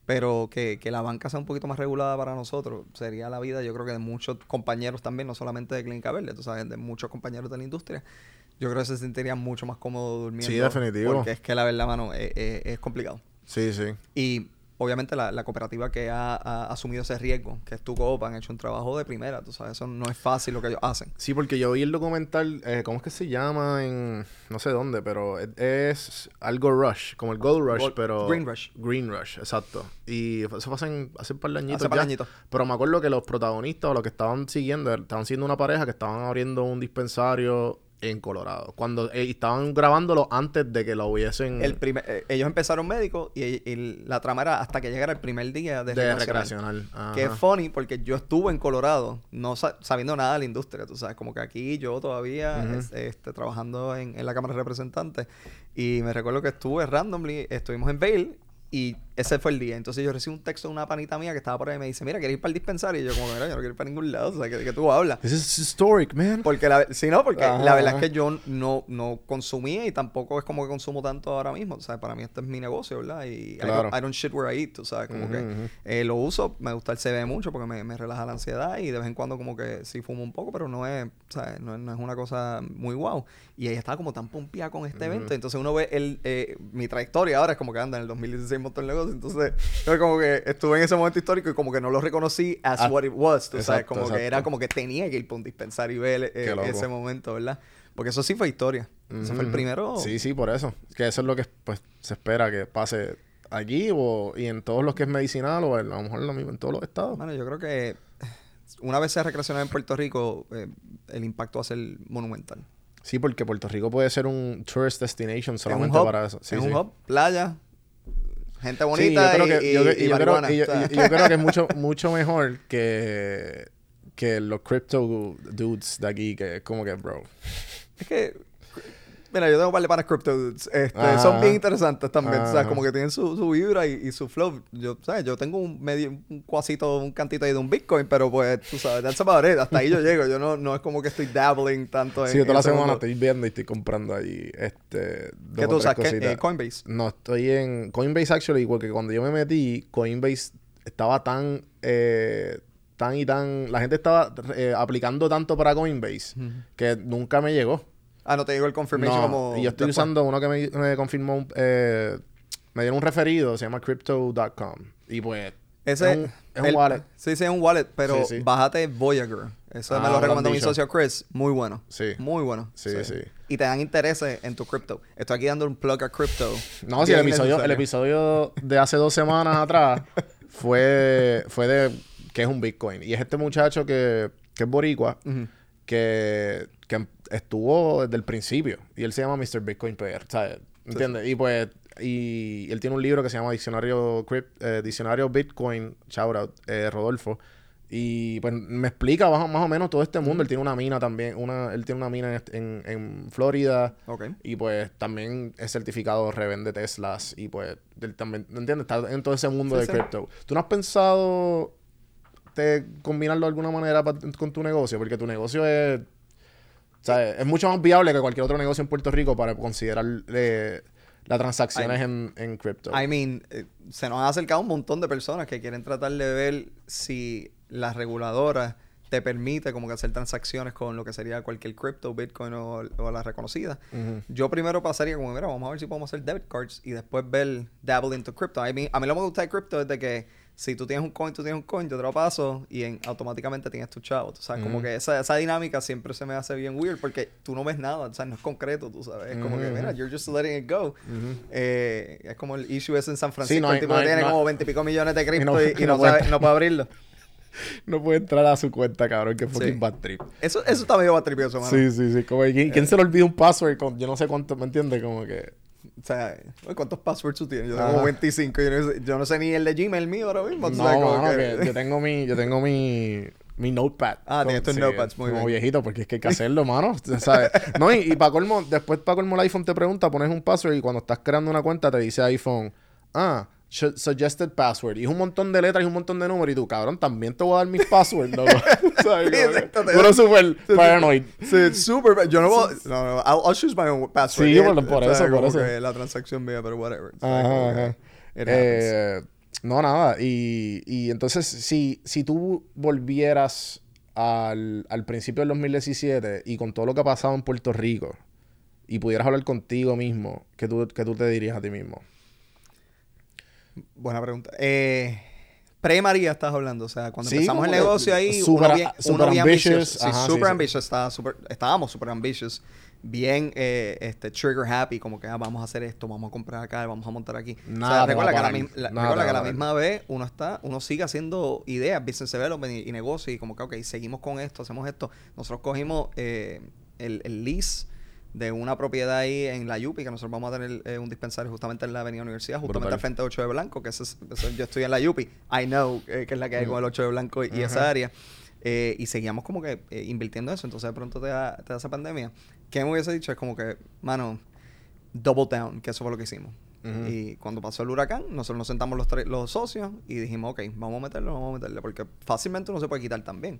Pero que, que la banca sea un poquito más regulada para nosotros sería la vida, yo creo que de muchos compañeros también, no solamente de Clínica Verde, tú sabes, de muchos compañeros de la industria. Yo creo que se sentirían mucho más cómodos durmiendo.
Sí, definitivo.
Porque es que la verdad, mano, es, es- es complicado.
Sí, sí.
Y obviamente la, la cooperativa que ha, ha asumido ese riesgo, que es tu copa, han hecho un trabajo de primera, tú sabes, eso no es fácil lo que ellos hacen.
Sí, porque yo vi el documental, eh, ¿cómo es que se llama? En no sé dónde, pero es, es algo Rush, como el Gold Rush,
Gold-
pero...
Green Rush.
Green Rush, exacto. Y eso hace, en- hace un par de añitos
Hace par de añitos.
Pero me acuerdo que los protagonistas o los que estaban siguiendo, estaban siendo una pareja que estaban abriendo un dispensario en Colorado. Cuando eh, estaban grabándolo antes de que lo hubiesen...
El primer, eh, ellos empezaron médicos y, y la trama era hasta que llegara el primer día de,
de
recreacional.
recreacional.
Que es funny porque yo estuve en Colorado, no sa- sabiendo nada de la industria, tú sabes, como que aquí yo todavía
Ujú.
es- este, trabajando en, en la Cámara de Representantes y me recuerdo que estuve randomly, estuvimos en Vail y ese fue el día. Entonces yo recibí un texto de una panita mía que estaba por ahí y me dice, mira, ¿quieres ir para el dispensario? Y yo como, mira, yo no quiero ir para ningún lado, o sea, ¿qué, qué tú hablas?
This is historic, man.
Porque la, sí, no, porque la verdad es que yo no, no consumía y tampoco es como que consumo tanto ahora mismo. O sea, para mí este es mi negocio, ¿verdad? Y I
Claro.
don't- I, don't shit where I eat, tú sabes, como
Ujú,
que
ujú.
eh, lo uso, me gusta el CB mucho porque me, me relaja la ansiedad y de vez en cuando como que sí fumo un poco, pero no es, ¿sabes? No, no es una cosa muy guau. Y ella estaba como tan pompeada con este evento. Entonces uno ve el, eh, mi trayectoria ahora es como que anda en el 2016 montón de Entonces, yo como que estuve en ese momento histórico y como que no lo reconocí as
Ah,
what it was, tú sabes,
exacto,
como que era como que tenía que ir por un dispensario y ver eh, ese momento, ¿verdad? Porque eso sí fue historia. Eso fue el primero.
Sí, sí, por eso. Que eso es lo que pues, se espera que pase aquí o, y en todos los que es medicinal o a lo mejor lo mismo en todos los estados.
Mano, yo creo que una vez sea recreacional en Puerto Rico, eh, el impacto va a ser monumental.
Sí, porque Puerto Rico puede ser un tourist destination
Es
solamente
un hub,
para eso. Sí,
es
sí.
un hub, playa, gente
Sí,
bonita
yo creo
y,
que, yo,
y-
y
y
yo creo,
marihuana.
y yo-
o sea.
y yo creo que es mucho, mucho mejor que, que los crypto dudes de aquí, que es como que, bro.
Es que, mira, yo tengo un par de panas crypto dudes. Este, son bien interesantes también. O sea, como que tienen su, su vibra y, y su flow. Yo, ¿sabes? Yo tengo un medio, un cuasito, un cantito ahí de un Bitcoin, pero pues, tú sabes, that's about it. Hasta ahí yo llego. Yo no, no es como que estoy dabbling tanto en
Sí, yo toda la semana
mundo.
estoy viendo y estoy comprando ahí este, dos
¿Qué tú usas? Eh, Coinbase.
No, estoy en Coinbase actually, porque cuando yo me metí, Coinbase estaba tan, eh, tan y tan, la gente estaba eh, aplicando tanto para Coinbase que nunca me llegó.
Ah, no te digo el confirmation
No,
como...
y yo estoy
después.
usando uno que me, me confirmó, eh, me dieron un referido, se llama crypto.com. Y pues,
Ese
es un, es un
el-
wallet.
Sí, sí, es un wallet, pero
Sí, sí.
bájate Voyager. Eso
Ah,
me lo
lo
recomendó mi socio Chris. Muy bueno.
Sí.
Muy bueno.
Sí, sí.
Y te dan intereses en tu crypto. Estoy aquí dando un plug a crypto.
No, sí, el episodio, el episodio de hace dos semanas atrás fue, fue de que es un Bitcoin. Y es este muchacho que, que es boricua,
Ujú.
que, que estuvo desde el principio. Y él se llama Mr. Bitcoin PR, ¿sabes? ¿Entiendes? Y pues, y él tiene un libro que se llama Diccionario, Crypt- eh, Diccionario Bitcoin, shout out, eh, Rodolfo. Y pues me explica más, o- más o menos todo este mundo. Él tiene una mina también, una, él tiene una mina en, en, en Florida.
Ok.
Y pues también es certificado, revende Teslas. Y pues él también, ¿me entiendes? Está en todo ese mundo
Sí,
de
sí.
cripto. ¿Tú no has pensado de combinarlo de alguna manera pa- con tu negocio? Porque tu negocio es, es mucho más viable que cualquier otro negocio en Puerto Rico para considerar eh, las transacciones
I-
en, en cripto.
I mean, eh, se nos han acercado un montón de personas que quieren tratar de ver si la reguladora te permite como que hacer transacciones con lo que sería cualquier cripto, Bitcoin o, o la reconocida. Yo primero pasaría como, mira, vamos a ver si podemos hacer debit cards y después ver dabble into crypto. I mean, a mí lo que me gusta de crypto es de que si tú tienes un coin, tú tienes un coin, yo te lo paso y en, automáticamente tienes tu chavo. Tú sabes, como
Ujú.
que esa, esa dinámica siempre se me hace bien weird porque tú no ves nada, o sea, no es concreto, tú sabes. Es como que, mira, you're just letting it go. Eh, es como el issue es en San Francisco,
no hay-
el tipo
no hay-
tiene
no
como 20 y pico millones de cripto
no-
y, y
no puede
sabe- no puede abrirlo.
No puede entrar a su cuenta, cabrón, que fucking
Sí.
bad trip.
Eso, eso está medio batripioso, mano.
Sí, sí, sí. Como, ¿quién, quién se le olvida un password? Con, yo no sé cuánto, ¿me entiendes? Como que...
O sea, ¿cuántos passwords tú tienes? Yo tengo
Ajá.
como 25 y yo no, sé, yo no sé ni el de Gmail mío ahora mismo.
No, mano,
que-
que yo tengo mi, yo tengo mi, mi notepad.
Ah, tienes tus
Sí,
notepads, muy
como
bien.
viejito, porque es que hay que hacerlo, mano. ¿sabes? No, y, y para colmo, después para colmo el iPhone te pregunta, pones un password y cuando estás creando una cuenta te dice iPhone, ah, suggested password. Y es un montón de letras y un montón de números. Y tú, cabrón, también te voy a dar mis passwords, loco. Eres súper paranoid.
Sí, bad. Yo no puedo. No, no, I'll, I'll choose my own password.
Sí,
Y
por- eso, por eso.
La transacción mía, pero whatever.
Ajá,
it.
Eh, no, nada. Y, y entonces, si, si tú volvieras al, al principio del 2017 y con todo lo que ha pasado en Puerto Rico y pudieras hablar contigo mismo, ¿qué tú, qué tú te dirías a ti mismo?
Buena pregunta. Eh, Pre-María estás hablando, o sea, cuando
Sí,
empezamos el negocio ahí,
super-
uno bien,
super
uno bien
ambitious,
ambitious. Sí,
ajá, sí,
super
sí.
ambitious, estaba super- estábamos super ambitious, bien eh, este, trigger happy, como que ah, vamos a hacer esto, vamos a comprar acá, vamos a montar aquí.
Nada
o sea,
te
recuerda que,
a
la,
parar,
mi- la-
nada
recuerda
te
que a
va
la
a
misma vez uno está, uno sigue haciendo ideas, business development y, y negocios, y como que, ok, seguimos con esto, hacemos esto. Nosotros cogimos eh, el, el lease de una propiedad ahí en la Yupi, que nosotros vamos a tener eh, un dispensario justamente en la Avenida Universidad, justamente
Brutal.
al frente de 8 de Blanco, que es- eso- yo estoy en la Yupi, I know eh, que es la que hay con el 8 de Blanco y, y esa área. Eh, y seguíamos como que invirtiendo eso, entonces de pronto te da, te da esa pandemia. ¿Qué me hubiese dicho? Es como que, mano, double down, que eso fue lo que hicimos. Y cuando pasó el huracán, nosotros nos sentamos los, tres- los socios y dijimos, ok, vamos a meterlo, vamos a meterle, porque fácilmente uno se puede quitar también.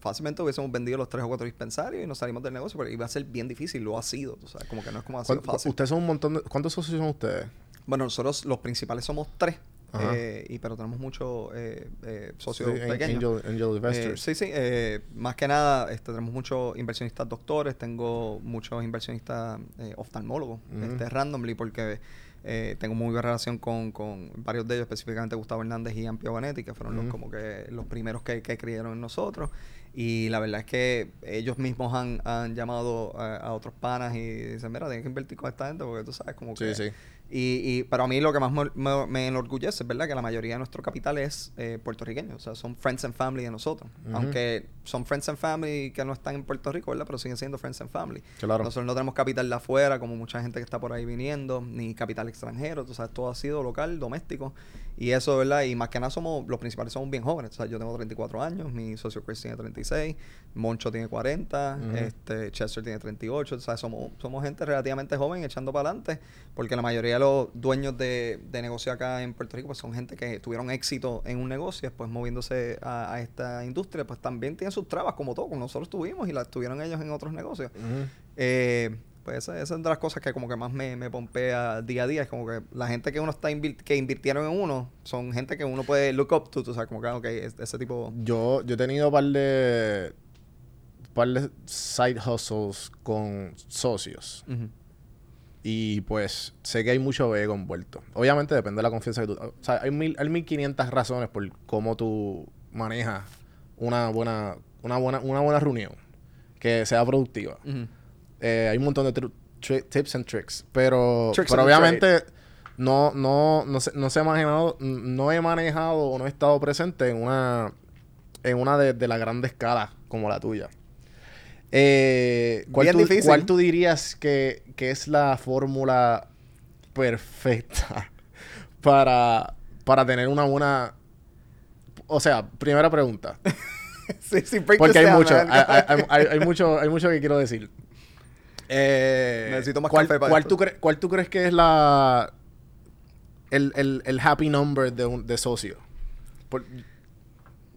Fácilmente hubiésemos vendido los tres o cuatro dispensarios y nos salimos del negocio, pero iba a ser bien difícil, lo ha sido, tú sabes, como que no es como ha sido
¿Cuán- cu-
fácil.
Ustedes son un montón de... ¿Cuántos socios son ustedes?
Bueno, nosotros los principales somos tres, eh, y, pero tenemos muchos eh, eh, socios
Sí,
pequeños.
Angel, Angel
Eh,
Investors.
sí, sí. eh, más que nada, este, tenemos muchos inversionistas doctores, tengo muchos inversionistas oftalmólogos,
Ujú.
este, randomly, porque Eh, tengo muy buena relación con, con varios de ellos, específicamente Gustavo Hernández y Ampio Vanetti, que fueron los, como que los primeros que, que creyeron en nosotros. Y la verdad es que ellos mismos han, han llamado a, a otros panas y dicen, mira, tienes que invertir con esta gente porque tú sabes como
Sí,
que...
sí.
Y, y, pero a mí lo que más me, me- me enorgullece es verdad que la mayoría de nuestro capital es eh, puertorriqueño, o sea, son friends and family de nosotros. Aunque son friends and family que no están en Puerto Rico, ¿verdad? Pero siguen siendo friends and family.
Claro.
Nosotros no tenemos capital de afuera, como mucha gente que está por ahí viniendo, ni capital extranjero, tú sabes, todo ha sido local, doméstico. Y eso, ¿verdad? Y más que nada somos, los principales somos bien jóvenes. O sea, yo tengo 34 años, mi socio Chris tiene 36, Moncho tiene 40,
Ujú.
este, Chester tiene 38. O sea, somos, somos gente relativamente joven echando para adelante, porque la mayoría de los dueños de, de negocio acá en Puerto Rico pues son gente que tuvieron éxito en un negocio, después moviéndose a, a esta industria, pues también tienen sus trabas, como todo, como nosotros tuvimos y las tuvieron ellos en otros negocios.
Ujú.
Eh, pues esa, esa es de las cosas que como que más me, me pompea día a día. Es como que la gente que uno está invir- que invirtieron en uno son gente que uno puede look up to. Tú sabes, como que, ah, ok, es- ese tipo...
Yo, yo he tenido un par de, par de side hustles con socios.
Ujú.
Y pues sé que hay mucho ego envuelto. Obviamente depende de la confianza que tú... O sea, hay, mil, hay 1500 razones por cómo tú manejas una buena, una buena, una buena reunión que sea productiva. Eh, hay un montón de tips and tricks. Pero,
Tricks
pero obviamente no, no, no, se, no se ha manejado, no he manejado o no he estado presente en una, en una de, de la grande escala como la tuya. Eh, ¿cuál,
Bien
tú,
difícil.
cuál tú dirías que, que es la fórmula perfecta para, para tener una buena... O sea, primera pregunta.
sí, sí,
Porque hay mucho, hay, hay- hay- hay mucho, hay mucho que quiero decir. Eh,
Necesito más
¿cuál,
café para
cuál
esto.
tú cre- ¿Cuál tú crees que es la el, el, el happy number de, un, de socio? Por-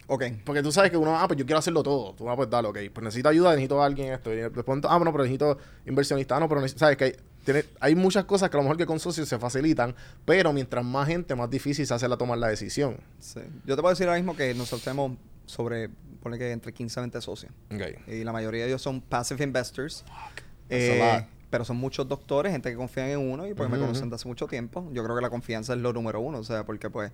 Ok.
porque tú sabes que uno, ah, pues yo quiero hacerlo todo. Tú, ah, pues dale, ok. Pues necesito ayuda, necesito a alguien esto. Y de pronto, ah, bueno, pero necesito inversionista. Ah, no, pero necesito, sabes que hay, tiene- hay muchas cosas que a lo mejor que con socios se facilitan, pero mientras más gente, más difícil se hace la tomar la decisión.
Sí. Yo te puedo decir ahora mismo que nosotros tenemos sobre, ponle que entre 15 a 20 socios. Y la mayoría de ellos son passive investors. Eh, pero son muchos doctores, gente que confían en uno y pues me conocen
ujú.
de hace mucho tiempo. Yo creo que la confianza es lo número uno, o sea, porque pues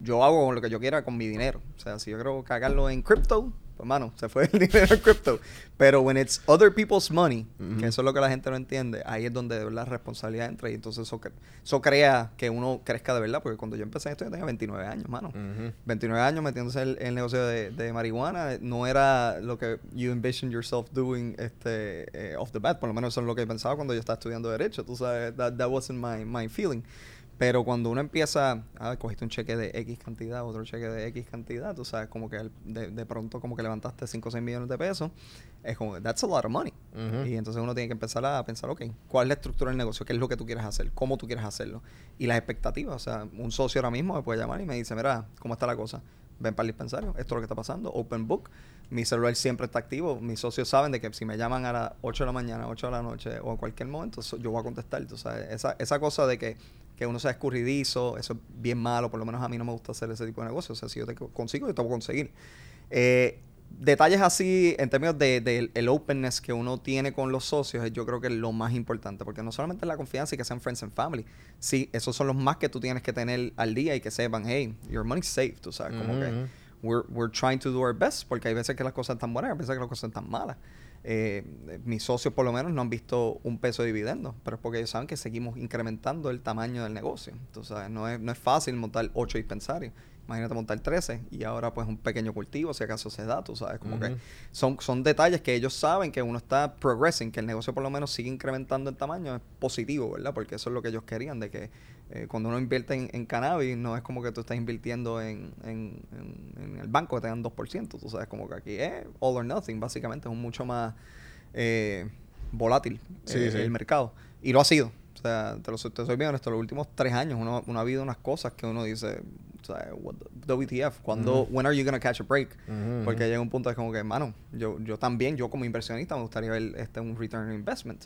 yo hago lo que yo quiera con mi dinero. O sea, si yo quiero cagarlo en crypto, pues mano, se fue el dinero en crypto. Pero when it's other people's money, que eso es lo que la gente no entiende, ahí es donde la responsabilidad entra y entonces eso, cre- eso crea que uno crezca de verdad, porque cuando yo empecé esto yo tenía 29 años, mano.
Ujú.
29 años metiéndose en el, el negocio de, de marihuana no era lo que you envision yourself doing este eh, off the bat por lo menos eso es lo que pensaba cuando yo estaba estudiando derecho tú sabes that, that wasn't my, my feeling pero cuando uno empieza ah, cogiste un cheque de X cantidad otro cheque de X cantidad tú sabes como que el- de, de pronto como que levantaste 5 o 6 millones de pesos es como that's a lot of money y entonces uno tiene que empezar a pensar, ok, ¿cuál es la estructura del negocio? ¿Qué es lo que tú quieres hacer? ¿Cómo tú quieres hacerlo? Y las expectativas. O sea, un socio ahora mismo me puede llamar y me dice, mira, ¿cómo está la cosa? Ven para el dispensario, esto es lo que está pasando, open book. Mi celular siempre está activo. Mis socios saben de que si me llaman a las 8 de la mañana, 8 de la noche o en cualquier momento, yo voy a contestar. O sea, esa, esa cosa de que, que uno sea escurridizo, eso es bien malo. Por lo menos a mí no me gusta hacer ese tipo de negocio. O sea, si yo te co- consigo, yo te voy a conseguir. Eh, detalles así en términos de, de el openness que uno tiene con los socios, yo creo que es lo más importante, porque no solamente es la confianza y que sean friends and family, sí, esos son los más que tú tienes que tener al día y que sepan, hey, your money's safe, tú sabes, como que we're, we're trying to do our best, porque hay veces que las cosas están buenas y hay veces que las cosas están malas. Eh, mis socios por lo menos no han visto un peso de dividendo, pero es porque ellos saben que seguimos incrementando el tamaño del negocio. Entonces, no es, no es fácil montar 8 dispensarios. Imagínate montar 13 y ahora pues un pequeño cultivo, si acaso se da, tú sabes, como que son, son detalles que ellos saben que uno está progressing, que el negocio por lo menos sigue incrementando en tamaño, es positivo, ¿verdad? Porque eso es lo que ellos querían, de que eh, cuando uno invierte en, en cannabis, no es como que tú estás invirtiendo en, en, en- el banco que te dan 2%, tú sabes, como que aquí es all or nothing, básicamente, es un mucho más eh, volátil
Sí,
eh,
sí.
el mercado. Y lo ha sido. O sea, te, lo, te soy bien honesto, los últimos tres años uno, uno ha habido unas cosas que uno dice, o sea, what the- WTF, cuando, when are you gonna catch a break? Porque llega un punto de como que, mano, yo, yo también, yo como inversionista me gustaría ver este un return on investment.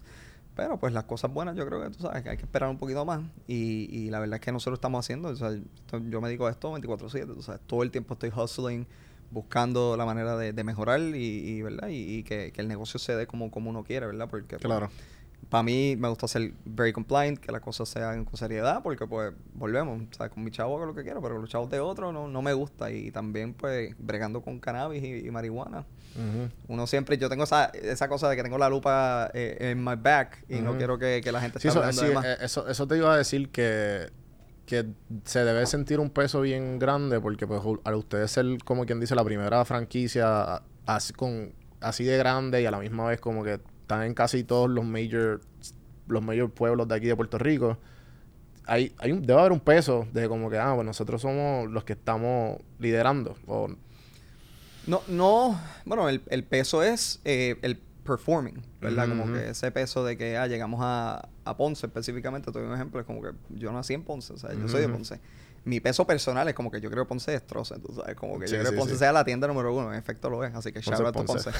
Pero pues las cosas buenas yo creo que tú sabes que hay que esperar un poquito más. Y, y la verdad es que nosotros estamos haciendo, o sea, yo me digo a esto 24/7, o sea, todo el tiempo estoy hustling, buscando la manera de, de mejorar y, y, ¿verdad? Y, que el negocio se dé como, como uno quiere, ¿verdad? Porque pues,
Claro.
Para mí me gusta ser very compliant, que las cosas se hagan con seriedad, porque pues volvemos, ¿sabes? Con mi chavo hago lo que quiero, pero con los chavos de otro no, no me gusta. Y también pues bregando con cannabis y, y marihuana.
Ujú.
Uno siempre, yo tengo esa, esa cosa de que tengo la lupa eh, en my back y no
Ujú.
quiero que, que la gente
Sí,
esté
eso, sí,
de más.
eh, eso, eso te iba a decir que, que se debe sentir un peso bien grande porque pues al ustedes ser como quien dice la primera franquicia así con así de grande y a la misma vez como que están en casi todos los major los major pueblos de aquí de Puerto Rico hay, hay un, debe haber un peso de como que ah pues nosotros somos los que estamos liderando o
No, no, bueno, el, el peso es eh, el performing, ¿verdad?
Ujú,
Como
ujú.
que ese peso de que ah, llegamos a, a Ponce específicamente, te doy un ejemplo, es como que yo nací en Ponce, o sea, yo soy de. Ponce. Mi peso personal es como que yo creo que Ponce destroce, tú sabes, como que
Sí,
yo creo
sí,
que Ponce
sí.
sea la tienda número uno, en efecto lo es, así que
Ponce
shout out
Ponce.
Ponce.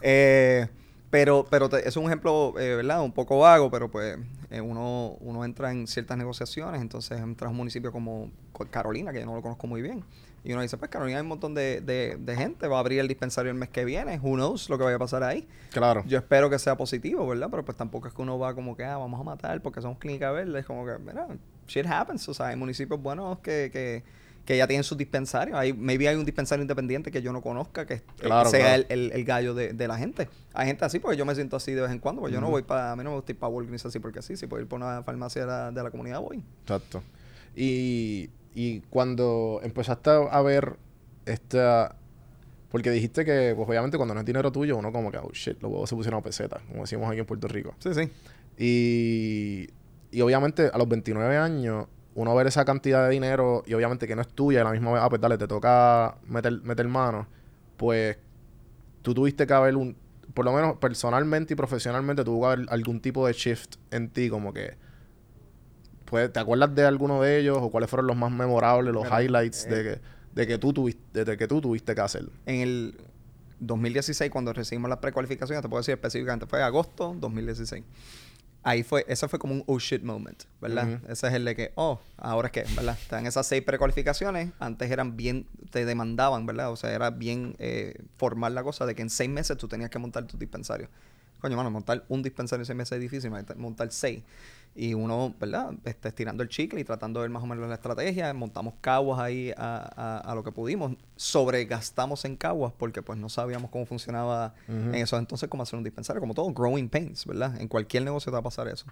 Eh, pero pero te- es un ejemplo, eh, ¿verdad? Un poco vago, pero pues eh, uno, uno entra en ciertas negociaciones, entonces entra a un municipio como Co- Carolina, que yo no lo conozco muy bien. Y uno dice, pues Carolina hay un montón de, de, de gente, va a abrir el dispensario el mes que viene, who knows lo que vaya a pasar ahí.
claro
Yo espero que sea positivo, ¿verdad? Pero pues tampoco es que uno va como que, ah, vamos a matar porque somos clínica verde. Es como que, mira, shit happens. O sea, hay municipios buenos que, que, que ya tienen sus dispensarios. Hay, maybe hay un dispensario independiente que yo no conozca, que,
Claro,
sea
claro.
El, el, el gallo de, de la gente. Hay gente así porque yo me siento así de vez en cuando. Porque yo no voy para, a mí no me gusta ir para Walgreens así porque sí. Si puedo ir para una farmacia de la, de la comunidad, voy.
Exacto. Y, y cuando empezaste a ver esta... Porque dijiste que, pues obviamente cuando no es dinero tuyo, uno como que, oh shit, los huevos se pusieron a peseta, como decimos aquí en Puerto Rico.
Sí, sí.
Y, y obviamente a los 29 años, uno ver esa cantidad de dinero y obviamente que no es tuya y a la misma vez, ah, pues dale, te toca meter, meter mano, pues tú tuviste que haber un, por lo menos personalmente y profesionalmente, tuvo que haber algún tipo de shift en ti, como que, pues, ¿te acuerdas de alguno de ellos o cuáles fueron los más memorables, los highlights de,
eh,
que, de que tú tuviste, de que tú tuviste que hacer?
En el 2016, cuando recibimos las precualificaciones, te puedo decir específicamente, fue agosto 2016. Ahí fue, ese fue como un oh shit moment, ¿verdad? Ese es el de que, oh, ahora es que, ¿verdad? Están esas seis precualificaciones, antes eran bien, te demandaban, ¿verdad? O sea, era bien eh, formal la cosa de que en seis meses tú tenías que montar tu dispensario. Coño, mano, montar un dispensario en seis meses es difícil, montar seis. Y uno, ¿verdad? Este, estirando el chicle y tratando de ver más o menos la estrategia. Montamos caguas ahí a, a- a lo que pudimos. Sobregastamos en caguas porque pues no sabíamos cómo funcionaba en esos entonces cómo hacer un dispensario. Como todo, growing pains, ¿verdad? En cualquier negocio te va a pasar eso.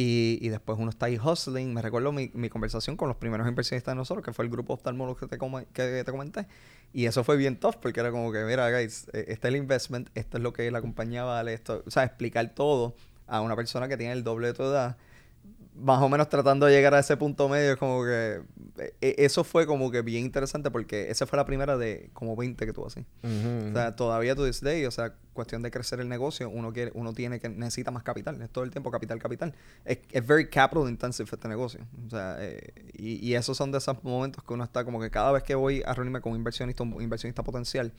Y, y después uno está ahí hustling. Me recuerdo mi, mi conversación con los primeros inversionistas de nosotros, que fue el grupo oftalmólogo que te, come- que te comenté. Y eso fue bien tough, porque era como que, mira, guys, eh, este es el investment, esto es lo que la compañía vale, esto, o sea, explicar todo a una persona que tiene el doble de tu edad, más o menos tratando de llegar a ese punto medio, es como que, eh, eh, eso fue como que bien interesante, porque esa fue la primera de como 20 que tuvo así.
Ujú,
O sea, todavía to this day, o sea, cuestión de crecer el negocio, uno quiere, uno tiene que, necesita más capital, es todo el tiempo capital, capital. Es, es very capital intensive este negocio. O sea, eh, y, y esos son de esos momentos que uno está como que cada vez que voy a reunirme con un inversionista, un inversionista potencial,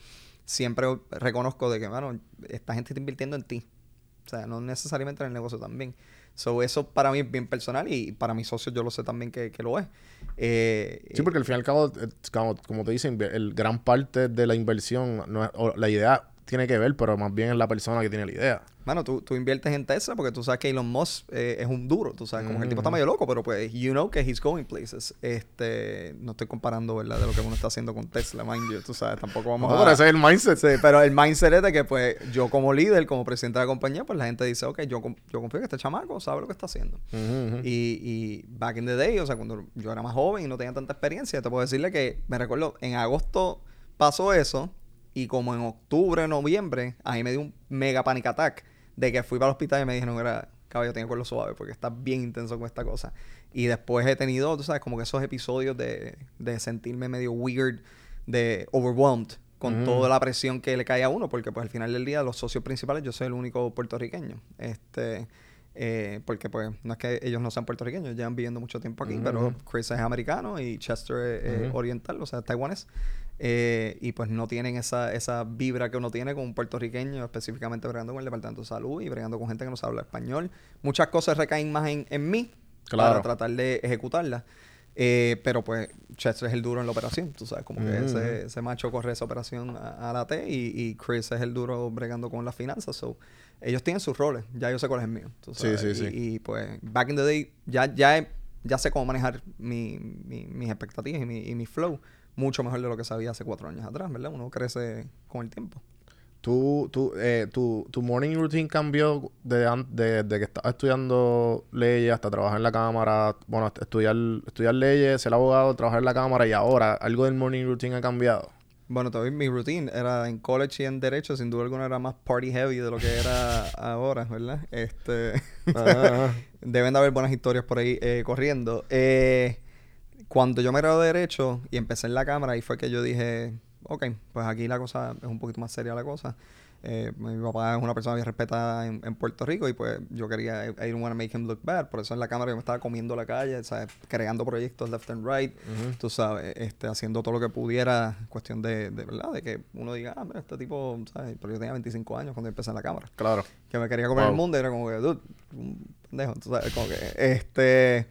siempre reconozco de que, mano, esta gente está invirtiendo en ti. O sea, no necesariamente en el negocio también. So, eso para mí es bien personal y para mis socios yo lo sé también que, que lo es. Eh,
Sí, porque al fin y al cabo, eh, como, te dicen, el gran parte de la inversión, no la idea tiene que ver, pero más bien es la persona que tiene la idea.
Mano, tú, tú inviertes en Tesla porque tú sabes que Elon Musk eh, es un duro, tú sabes, como que el tipo está medio loco, pero pues, you know que he's going places. Este, no estoy comparando, ¿verdad? De lo que uno está haciendo con Tesla, mind you, tú sabes, tampoco vamos
No,
a...
pero ese es el mindset.
Sí, pero el mindset es de que, pues, yo como líder, como presidente de la compañía, pues la gente dice, ok, yo, yo confío que este chamaco sabe lo que está haciendo. Y, y back in the day, o sea, cuando yo era más joven y no tenía tanta experiencia, te puedo decirle que me recuerdo, en agosto pasó eso y como en octubre, noviembre, ahí me dio un mega panic attack de que fui para el hospital y me dijeron, era, caballo, tengo cuerlo suave porque está bien intenso con esta cosa. Y después he tenido, tú sabes, como que esos episodios de, de sentirme medio weird, de overwhelmed con
Ujú.
toda la presión que le cae a uno, porque pues al final del día los socios principales, yo soy el único puertorriqueño. Este, eh, porque pues no es que ellos no sean puertorriqueños, llevan viviendo mucho tiempo aquí, pero. Chris es americano y Chester es eh, oriental, o sea, taiwanés. Eh, y pues no tienen esa, esa vibra que uno tiene con un puertorriqueño, específicamente bregando con el Departamento de Salud y bregando con gente que no sabe hablar español. Muchas cosas recaen más en, en mí
Claro.
para tratar de ejecutarlas. Eh, pero pues Chester es el duro en la operación, tú sabes, como que
Ujú,
ese, ese macho corre esa operación a, a la T y, y Chris es el duro bregando con las finanzas. So, ellos tienen sus roles, ya yo sé cuál es el mío. tú
Sí,
sabes,
sí,
y,
sí.
y, pues, back in the day, ya, ya, ya sé cómo manejar mi, mi- mis expectativas y mi, y mi flow mucho mejor de lo que sabía hace cuatro años atrás, ¿verdad? Uno crece con el tiempo.
¿Tú, tú, eh, tu, tu morning routine cambió de, an- de, de que estabas estudiando leyes hasta trabajar en la cámara? Bueno, estudiar, estudiar leyes, ser abogado, trabajar en la cámara y ahora algo del morning routine ha cambiado.
Bueno, todavía mi routine era en college y en derecho, sin duda alguna era más party heavy de lo que era ahora, ¿verdad? Este deben de haber buenas historias por ahí eh, corriendo. Eh, cuando yo me gradué de derecho y empecé en la cámara, ahí fue que yo dije, ok, pues aquí la cosa es un poquito más seria la cosa. Eh, mi papá es una persona bien respetada en, en Puerto Rico y pues yo quería, I didn't want to make him look bad, por eso en la cámara yo me estaba comiendo la calle, ¿sabes? Creando proyectos left and right, tú sabes, este, haciendo todo lo que pudiera, cuestión de, de verdad, de que uno diga, ah, mira, este tipo, ¿sabes? Pero yo tenía 25 años cuando empecé en la cámara
Claro.
que me quería comer
Wow.
el mundo y era como que, dude, un pendejo, tú sabes, como que, este...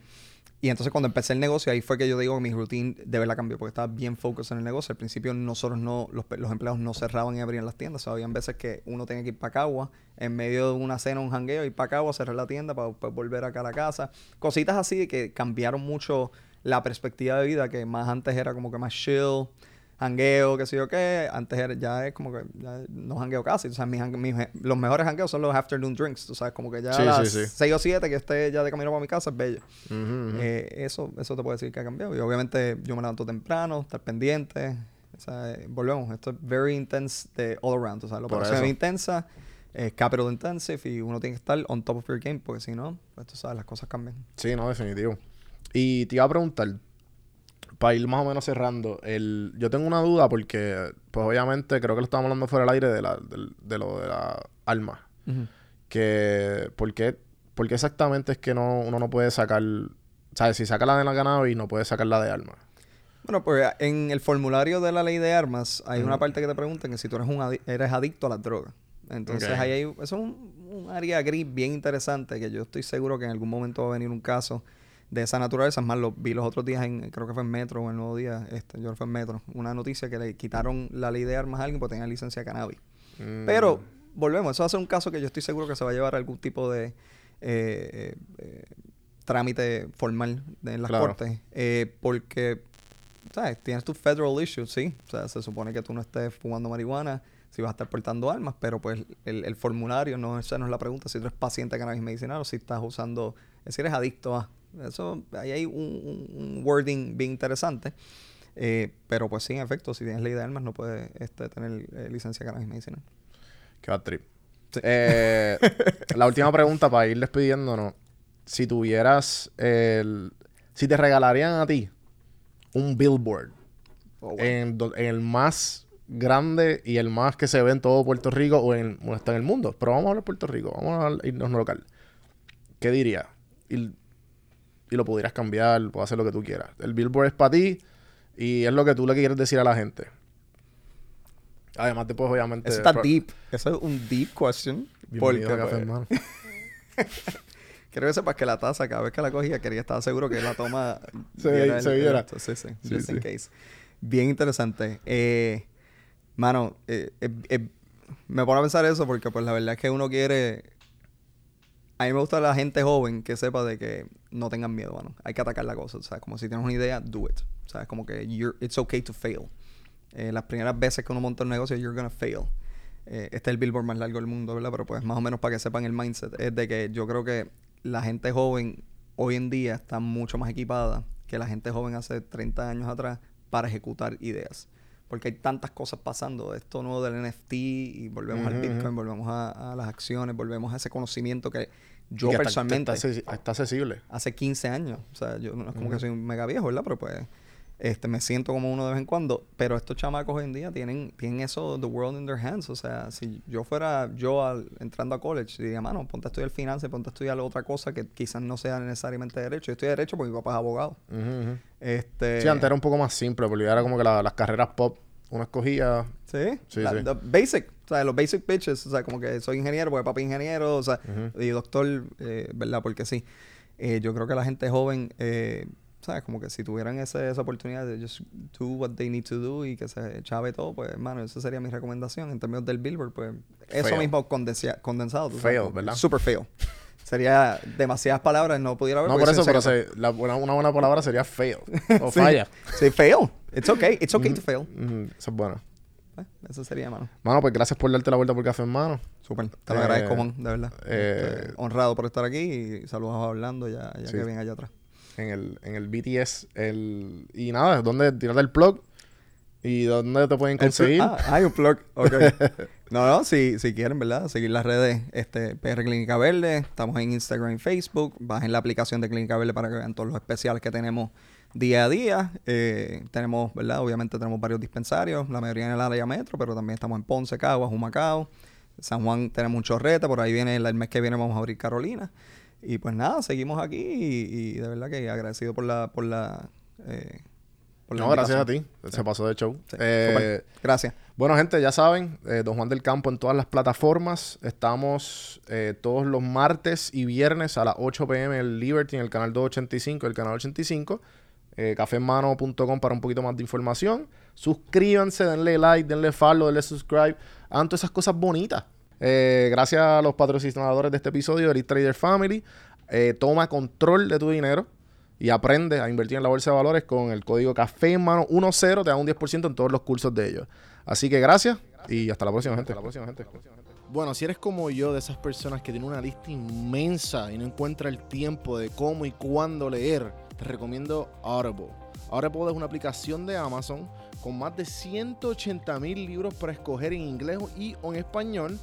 Y entonces cuando empecé el negocio, ahí fue que yo digo que mi routine de verdad cambió, porque estaba bien focus en el negocio. Al principio nosotros no, los, los empleados no cerraban y abrían las tiendas. O habían veces que uno tenía que ir para Cagua, en medio de una cena, un jangueo, ir para Cagua, cerrar la tienda para después volver acá a la casa. Cositas así que cambiaron mucho la perspectiva de vida, que más antes era como que más chill, jangueo, qué sé yo qué. Antes era, ya es como que ya no jangueo casi. O sea, mis, los mejores jangueos son los afternoon drinks. Tú sabes, como que ya
Sí,
a las
sí, sí.
6 o 7 que esté ya de camino para mi casa es bello. Eh, eso, eso te puedo decir que ha cambiado. Y obviamente yo me levanto temprano, estar pendiente. O sea, eh, volvemos. Esto es very intense de all around. O sea, la operación es intensa, es capital intensive y uno tiene que estar on top of your game porque si no, pues tú sabes, las cosas cambian.
Sí, no, definitivo. Y te iba a preguntar, para ir más o menos cerrando, el, yo tengo una duda porque, pues obviamente, creo que lo estábamos hablando fuera del aire de, la, del- de lo de la alma. Que, ¿por qué, por qué exactamente es que no, uno no puede sacar, ¿sabes? Si saca la de la cannabis, no puede sacar la de alma.
Bueno, pues en el formulario de la ley de armas hay una parte que te preguntan que si tú eres, un adi- eres adicto a las drogas. Entonces ahí hay, eso es un, un área gris bien interesante que yo estoy seguro que en algún momento va a venir un caso de esa naturaleza. Es más, lo vi los otros días, en, creo que fue en Metro o en el Nuevo Día, este, yo creo que fue en Metro, una noticia que le quitaron la ley de armas a alguien porque tenía licencia de cannabis.
Mm.
Pero volvemos, eso va a ser un caso que yo estoy seguro que se va a llevar algún tipo de eh, eh, eh, trámite formal en las
Claro.
cortes. eh, porque, ¿sabes? Tienes tu federal issue, sí. O sea, se supone que tú no estés fumando marihuana, si vas a estar portando armas, pero pues el, el formulario no, esa no es la pregunta si tú eres paciente de cannabis medicinal o si estás usando, si eres adicto a. Eso, ahí hay un, un- wording bien interesante. Eh, pero pues sí, en efecto, si tienes ley de armas no puedes este, tener eh, licencia de cannabis medicinal.
Qué bad trip.
Sí.
Eh, la última pregunta para ir despidiéndonos. Si tuvieras el... Si te regalarían a ti un billboard
Oh,
en, el más grande y el más que se ve en todo Puerto Rico o, en, o hasta en el mundo. Pero vamos a hablar de Puerto Rico. Vamos a irnos local. ¿Qué dirías? Y, y lo pudieras cambiar, puedes hacer lo que tú quieras. El billboard es para ti y es lo que tú le quieres decir a la gente. Además, después, obviamente.
Eso está deep. Eso es un deep question. Porque
a Café
pues,
Hermano.
creo que sepas que la taza, cada vez que la cogía, quería estar seguro que la toma
Se
viera
se viera.
Sí, sí.
Sí,
Just in case. Bien interesante. Eh, mano, eh, eh, eh, me pone a pensar eso porque pues la verdad es que uno quiere... A mí me gusta la gente joven que sepa de que no tengan miedo, mano. Hay que atacar la cosa. O sea, como si tienes una idea, do it. O sea, como que you're, it's okay to fail. Eh, las primeras veces que uno monta un negocio, you're gonna fail. Eh, este es el billboard más largo del mundo, ¿verdad? Pero pues más o menos para que sepan el mindset. Es de que yo creo que la gente joven hoy en día está mucho más equipada que la gente joven hace 30 años atrás para ejecutar ideas. Porque hay tantas cosas pasando. Esto nuevo del NFT y volvemos al Bitcoin, volvemos a, a las acciones, volvemos a ese conocimiento que yo
que
personalmente
Está, accesi- está accesible.
hace 15 años. O sea, yo no es como que soy un mega viejo, ¿verdad? Pero pues este me siento como uno de vez en cuando. Pero estos chamacos hoy en día tienen, tienen eso, the world in their hands. O sea, si yo fuera yo al- entrando a college, diría, mano, ponte a estudiar finanzas, ponte a estudiar otra cosa que quizás no sea necesariamente derecho. Yo estudié derecho porque mi papá es abogado. Este,
Sí, antes era un poco más simple, porque era como que la- las carreras pop, uno escogía.
Sí,
Sí,
la-
sí.
the basic, o sea, los basic pitches, o sea, como que soy ingeniero porque papi es ingeniero, o sea, y doctor, eh, ¿verdad? Porque sí. Eh, yo creo que la gente joven, eh, ¿sabes? Como que si tuvieran ese- esa oportunidad de just do what they need to do y que se chave todo, pues, hermano, esa sería mi recomendación. En términos del Billboard, pues, eso mismo condensado.
Fail,
sabes,
¿verdad?
Super fail. Sería demasiadas palabras, no pudiera haber.
No, por eso, pero se- la una buena palabra sería fail. O
Sí.
falla.
Sí, fail. It's okay. It's okay to fail.
Mm, eso es bueno.
Eh, Eso sería, hermano.
Mano, pues gracias por darte la vuelta por café, hermano.
Súper. Te lo
Eh,
agradezco, Juan, de verdad.
eh,
Este, honrado por estar aquí y saludos a Orlando ya, ya
Sí.
que viene allá atrás.
En el, en el BTS. El, y nada, ¿dónde tirarte el plug? ¿Y dónde te pueden conseguir?
Ah, hay un plug. Ok. no, no, si, si quieren, ¿verdad? Seguir las redes este, PR Clínica Verde. Estamos en Instagram y Facebook. Bajen la aplicación de Clínica Verde para que vean todos los especiales que tenemos día a día. Eh, tenemos, ¿verdad? Obviamente tenemos varios dispensarios, la mayoría en el área metro, pero también estamos en Ponce, Caguas, Humacao. San Juan tenemos un chorrete, por ahí viene el mes que viene vamos a abrir Carolina. Y pues nada, seguimos aquí y, y de verdad que agradecido por la... Por la eh, por la
no, gracias a ti. Se pasó de show.
Sí,
Eh.
Gracias.
Bueno, gente, ya saben, eh, Don Juan del Campo en todas las plataformas. Estamos todos los martes y viernes a las 8 pm en Liberty, en el canal 285, el canal 85. Eh, cafemano.com para un poquito más de información. Suscríbanse, denle like, denle follow, denle subscribe. Hagan todas esas cosas bonitas. Eh, gracias a los patrocinadores de este episodio, Elite Trader Family. Eh, toma control de tu dinero y aprende a invertir en la bolsa de valores con el código Café mano 10 te da un 10% en todos los cursos de ellos. Así que gracias y hasta la próxima, gente. Bueno, si eres como yo, de esas personas que tienen una lista inmensa y no encuentra el tiempo de cómo y cuándo leer, te recomiendo Audible. Audible es una aplicación de Amazon con más de 180 mil libros para escoger en inglés y en español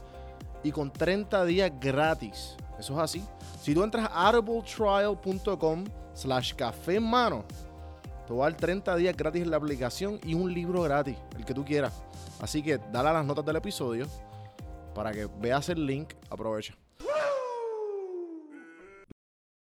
y con 30 días gratis. Eso es así. Si tú entras a audibletrial.com slash café en mano, te va a dar 30 días gratis en la aplicación y un libro gratis, el que tú quieras. Así que dale a las notas del episodio para que veas el link. Aprovecha.